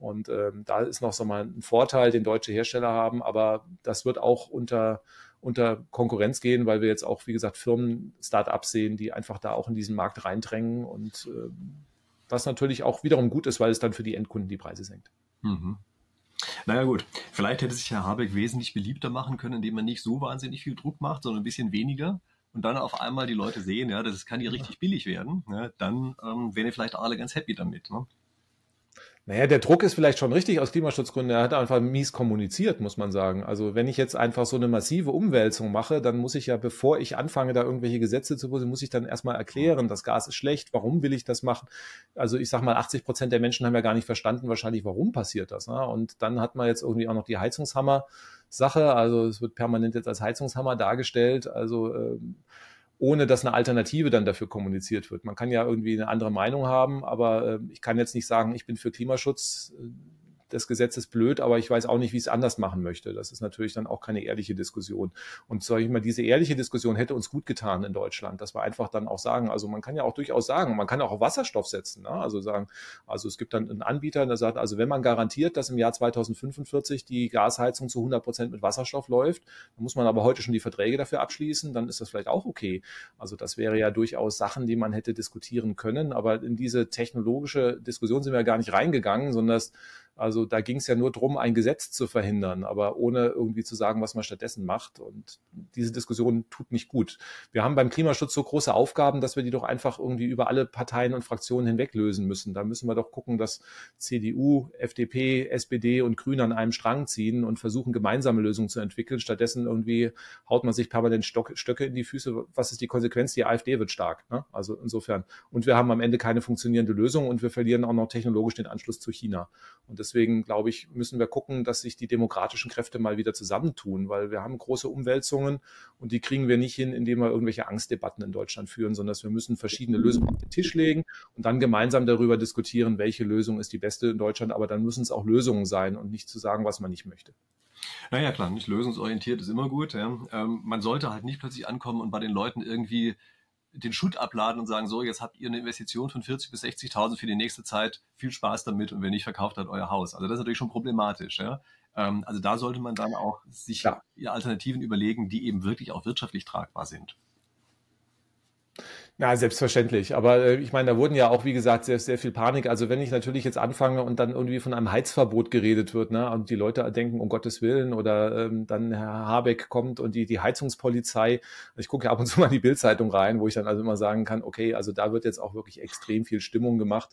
Und ähm, da ist noch so mal ein Vorteil, den deutsche Hersteller haben, aber das wird auch unter, unter Konkurrenz gehen, weil wir jetzt auch, wie gesagt, Firmen, Start-ups sehen, die einfach da auch in diesen Markt reindrängen und äh, was natürlich auch wiederum gut ist, weil es dann für die Endkunden die Preise senkt. Mhm. Naja gut, vielleicht hätte sich Herr Habeck wesentlich beliebter machen können, indem er nicht so wahnsinnig viel Druck macht, sondern ein bisschen weniger und dann auf einmal die Leute sehen, ja, das kann hier richtig billig werden, ja, dann ähm, wären vielleicht alle ganz happy damit. Ne? Naja, der Druck ist vielleicht schon richtig aus Klimaschutzgründen. Er hat einfach mies kommuniziert, muss man sagen. Also wenn ich jetzt einfach so eine massive Umwälzung mache, dann muss ich ja, bevor ich anfange, da irgendwelche Gesetze zu posen, muss ich dann erstmal erklären, das Gas ist schlecht, warum will ich das machen? Also ich sag mal, 80 Prozent der Menschen haben ja gar nicht verstanden, wahrscheinlich, warum passiert das. Ne? Und dann hat man jetzt irgendwie auch noch die Heizungshammer. Sache, also es wird permanent jetzt als Heizungshammer dargestellt. Also ähm, ohne dass eine Alternative dann dafür kommuniziert wird. Man kann ja irgendwie eine andere Meinung haben, aber äh, ich kann jetzt nicht sagen, ich bin für Klimaschutz. Das Gesetz ist blöd, aber ich weiß auch nicht, wie ich es anders machen möchte. Das ist natürlich dann auch keine ehrliche Diskussion. Und sage ich mal, diese ehrliche Diskussion hätte uns gut getan in Deutschland, dass wir einfach dann auch sagen, also man kann ja auch durchaus sagen, man kann auch auf Wasserstoff setzen. Ne? Also sagen, also es gibt dann einen Anbieter, der sagt, also wenn man garantiert, dass im Jahr 2045 die Gasheizung zu 100 Prozent mit Wasserstoff läuft, dann muss man aber heute schon die Verträge dafür abschließen, dann ist das vielleicht auch okay. Also das wäre ja durchaus Sachen, die man hätte diskutieren können, aber in diese technologische Diskussion sind wir ja gar nicht reingegangen, sondern das also da ging es ja nur darum, ein Gesetz zu verhindern, aber ohne irgendwie zu sagen, was man stattdessen macht. Und diese Diskussion tut nicht gut. Wir haben beim Klimaschutz so große Aufgaben, dass wir die doch einfach irgendwie über alle Parteien und Fraktionen hinweg lösen müssen. Da müssen wir doch gucken, dass CDU, FDP, SPD und Grüne an einem Strang ziehen und versuchen, gemeinsame Lösungen zu entwickeln. Stattdessen irgendwie haut man sich permanent Stock, Stöcke in die Füße. Was ist die Konsequenz? Die AfD wird stark. Ne? Also insofern. Und wir haben am Ende keine funktionierende Lösung und wir verlieren auch noch technologisch den Anschluss zu China. Und deswegen, glaube ich, müssen wir gucken, dass sich die demokratischen Kräfte mal wieder zusammentun, weil wir haben große Umwälzungen und die kriegen wir nicht hin, indem wir irgendwelche Angstdebatten in Deutschland führen, sondern wir müssen verschiedene Lösungen auf den Tisch legen und dann gemeinsam darüber diskutieren, welche Lösung ist die beste in Deutschland. Aber dann müssen es auch Lösungen sein und nicht zu sagen, was man nicht möchte. Naja, klar, nicht lösungsorientiert ist immer gut. Ja. Ähm, man sollte halt nicht plötzlich ankommen und bei den Leuten irgendwie den Schutt abladen und sagen, so, jetzt habt ihr eine Investition von 40 bis 60.000 für die nächste Zeit, viel Spaß damit und wenn nicht, verkauft halt euer Haus. Also das ist natürlich schon problematisch. Ja. Ähm, also da sollte man dann auch sich ja. Alternativen überlegen, die eben wirklich auch wirtschaftlich tragbar sind. Na, selbstverständlich. Aber äh, ich meine, da wurden ja auch, wie gesagt, sehr, sehr viel Panik. Also wenn ich natürlich jetzt anfange und dann irgendwie von einem Heizverbot geredet wird, ne, und die Leute denken, um Gottes Willen, oder ähm, dann Herr Habeck kommt und die, die Heizungspolizei, ich gucke ja ab und zu mal in die Bildzeitung rein, wo ich dann also immer sagen kann, okay, also da wird jetzt auch wirklich extrem viel Stimmung gemacht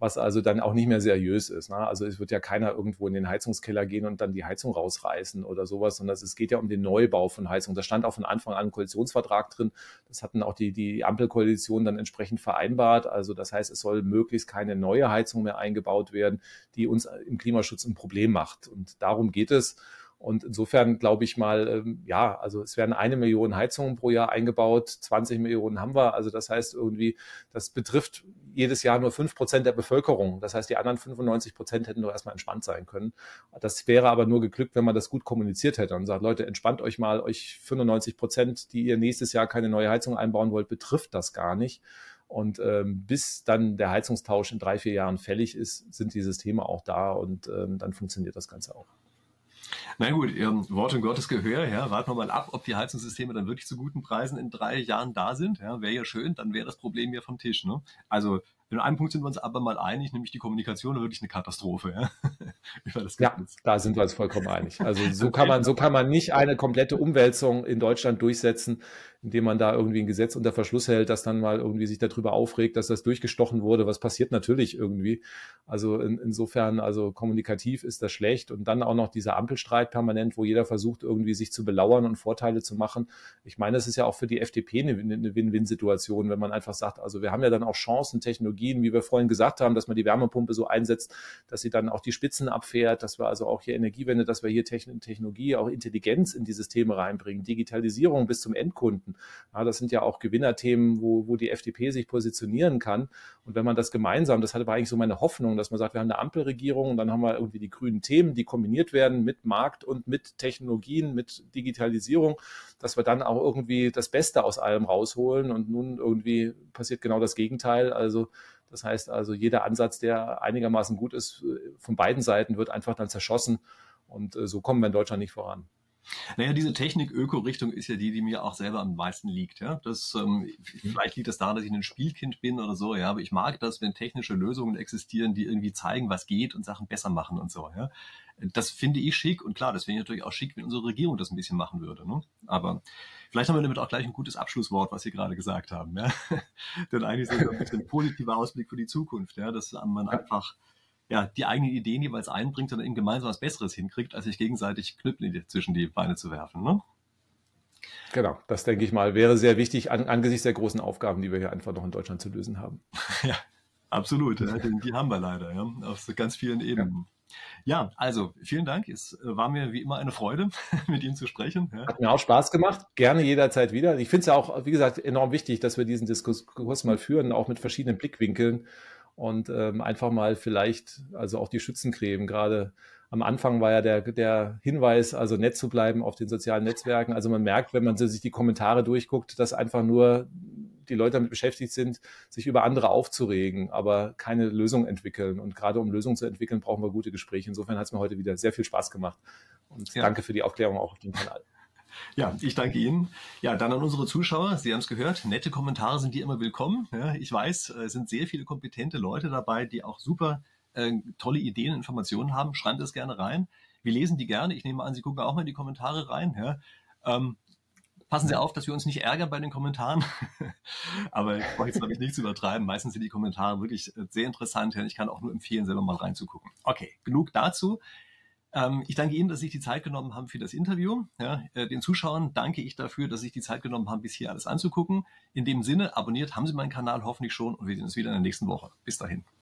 was also dann auch nicht mehr seriös ist. Ne? Also es wird ja keiner irgendwo in den Heizungskeller gehen und dann die Heizung rausreißen oder sowas, sondern es geht ja um den Neubau von Heizung. Das stand auch von Anfang an im Koalitionsvertrag drin. Das hatten auch die, die Ampelkoalition dann entsprechend vereinbart. Also das heißt, es soll möglichst keine neue Heizung mehr eingebaut werden, die uns im Klimaschutz ein Problem macht. Und darum geht es. Und insofern glaube ich mal, ähm, ja, also es werden eine Million Heizungen pro Jahr eingebaut, 20 Millionen haben wir. Also das heißt irgendwie, das betrifft jedes Jahr nur fünf Prozent der Bevölkerung. Das heißt, die anderen 95 Prozent hätten doch erstmal entspannt sein können. Das wäre aber nur geglückt, wenn man das gut kommuniziert hätte und sagt, Leute, entspannt euch mal, euch 95 Prozent, die ihr nächstes Jahr keine neue Heizung einbauen wollt, betrifft das gar nicht. Und ähm, bis dann der Heizungstausch in drei, vier Jahren fällig ist, sind die Systeme auch da und ähm, dann funktioniert das Ganze auch. Na gut, ähm, Wort und Gottes Gehör, ja, warten wir mal ab, ob die Heizungssysteme dann wirklich zu guten Preisen in drei Jahren da sind. Ja, wäre ja schön, dann wäre das Problem ja vom Tisch. Ne? Also in einem Punkt sind wir uns aber mal einig, nämlich die Kommunikation ist wirklich eine Katastrophe. Ja, ja da sind wir uns vollkommen einig. Also so kann man, so kann man nicht eine komplette Umwälzung in Deutschland durchsetzen, indem man da irgendwie ein Gesetz unter Verschluss hält, das dann mal irgendwie sich darüber aufregt, dass das durchgestochen wurde. Was passiert natürlich irgendwie. Also in, insofern, also kommunikativ ist das schlecht. Und dann auch noch dieser Ampelstreit permanent, wo jeder versucht, irgendwie sich zu belauern und Vorteile zu machen. Ich meine, es ist ja auch für die FDP eine, eine Win-Win-Situation, wenn man einfach sagt, also wir haben ja dann auch Chancen, Technologien, wie wir vorhin gesagt haben, dass man die Wärmepumpe so einsetzt, dass sie dann auch die Spitzen abfährt, dass wir also auch hier Energiewende, dass wir hier Technologie, auch Intelligenz in die Systeme reinbringen, Digitalisierung bis zum Endkunden. Minuten. Ja, das sind ja auch Gewinnerthemen, wo, wo die FDP sich positionieren kann. Und wenn man das gemeinsam, das war eigentlich so meine Hoffnung, dass man sagt, wir haben eine Ampelregierung und dann haben wir irgendwie die grünen Themen, die kombiniert werden mit Markt und mit Technologien, mit Digitalisierung, dass wir dann auch irgendwie das Beste aus allem rausholen. Und nun irgendwie passiert genau das Gegenteil. Also das heißt also, jeder Ansatz, der einigermaßen gut ist, von beiden Seiten wird einfach dann zerschossen. Und äh, so kommen wir in Deutschland nicht voran. Naja, diese Technik-Öko-Richtung ist ja die, die mir auch selber am meisten liegt. Ja? Das, ähm, vielleicht liegt das daran, dass ich ein Spielkind bin oder so, ja, aber ich mag das, wenn technische Lösungen existieren, die irgendwie zeigen, was geht und Sachen besser machen und so. Ja? Das finde ich schick und klar, das finde ich natürlich auch schick, wenn unsere Regierung das ein bisschen machen würde. Ne? Aber vielleicht haben wir damit auch gleich ein gutes Abschlusswort, was Sie gerade gesagt haben. Ja? Denn eigentlich ist das ein bisschen positiver Ausblick für die Zukunft, ja? dass man einfach ja, die eigenen Ideen jeweils einbringt und eben gemeinsam was Besseres hinkriegt, als sich gegenseitig Knüppel zwischen die Beine zu werfen. Ne? Genau, das denke ich mal, wäre sehr wichtig an, angesichts der großen Aufgaben, die wir hier einfach noch in Deutschland zu lösen haben. Ja, absolut. Ja, die haben wir leider, ja, auf ganz vielen Ebenen. Ja. ja also vielen Dank. Es äh, war mir wie immer eine Freude, mit Ihnen zu sprechen. Ja. Hat mir auch Spaß gemacht. Gerne jederzeit wieder. Ich finde es ja auch, wie gesagt, enorm wichtig, dass wir diesen Diskurs mal führen, auch mit verschiedenen Blickwinkeln und ähm, einfach mal vielleicht, also auch die Schützencreme, gerade am Anfang war ja der, der Hinweis, also nett zu bleiben auf den sozialen Netzwerken. Also man merkt, wenn man sich die Kommentare durchguckt, dass einfach nur die Leute damit beschäftigt sind, sich über andere aufzuregen, aber keine Lösung entwickeln. Und gerade um Lösungen zu entwickeln, brauchen wir gute Gespräche. Insofern hat es mir heute wieder sehr viel Spaß gemacht. Und ja. danke für die Aufklärung auch auf dem Kanal. Ja, ich danke Ihnen. Ja, dann an unsere Zuschauer. Sie haben es gehört. Nette Kommentare sind die immer willkommen. Ja, ich weiß, es sind sehr viele kompetente Leute dabei, die auch super äh, tolle Ideen und Informationen haben. Schreiben das gerne rein. Wir lesen die gerne. Ich nehme an, Sie gucken auch mal in die Kommentare rein. Ja. Ähm, passen Sie auf, dass wir uns nicht ärgern bei den Kommentaren. Aber ich brauche jetzt, glaube ich, nichts übertreiben. Meistens sind die Kommentare wirklich äh, sehr interessant. Ich kann auch nur empfehlen, selber mal reinzugucken. Okay, genug dazu. Ähm, ich danke Ihnen, dass Sie sich die Zeit genommen haben für das Interview. Ja, äh, den Zuschauern danke ich dafür, dass Sie sich die Zeit genommen haben, bis hier alles anzugucken. In dem Sinne, abonniert haben Sie meinen Kanal hoffentlich schon und wir sehen uns wieder in der nächsten Woche. Bis dahin.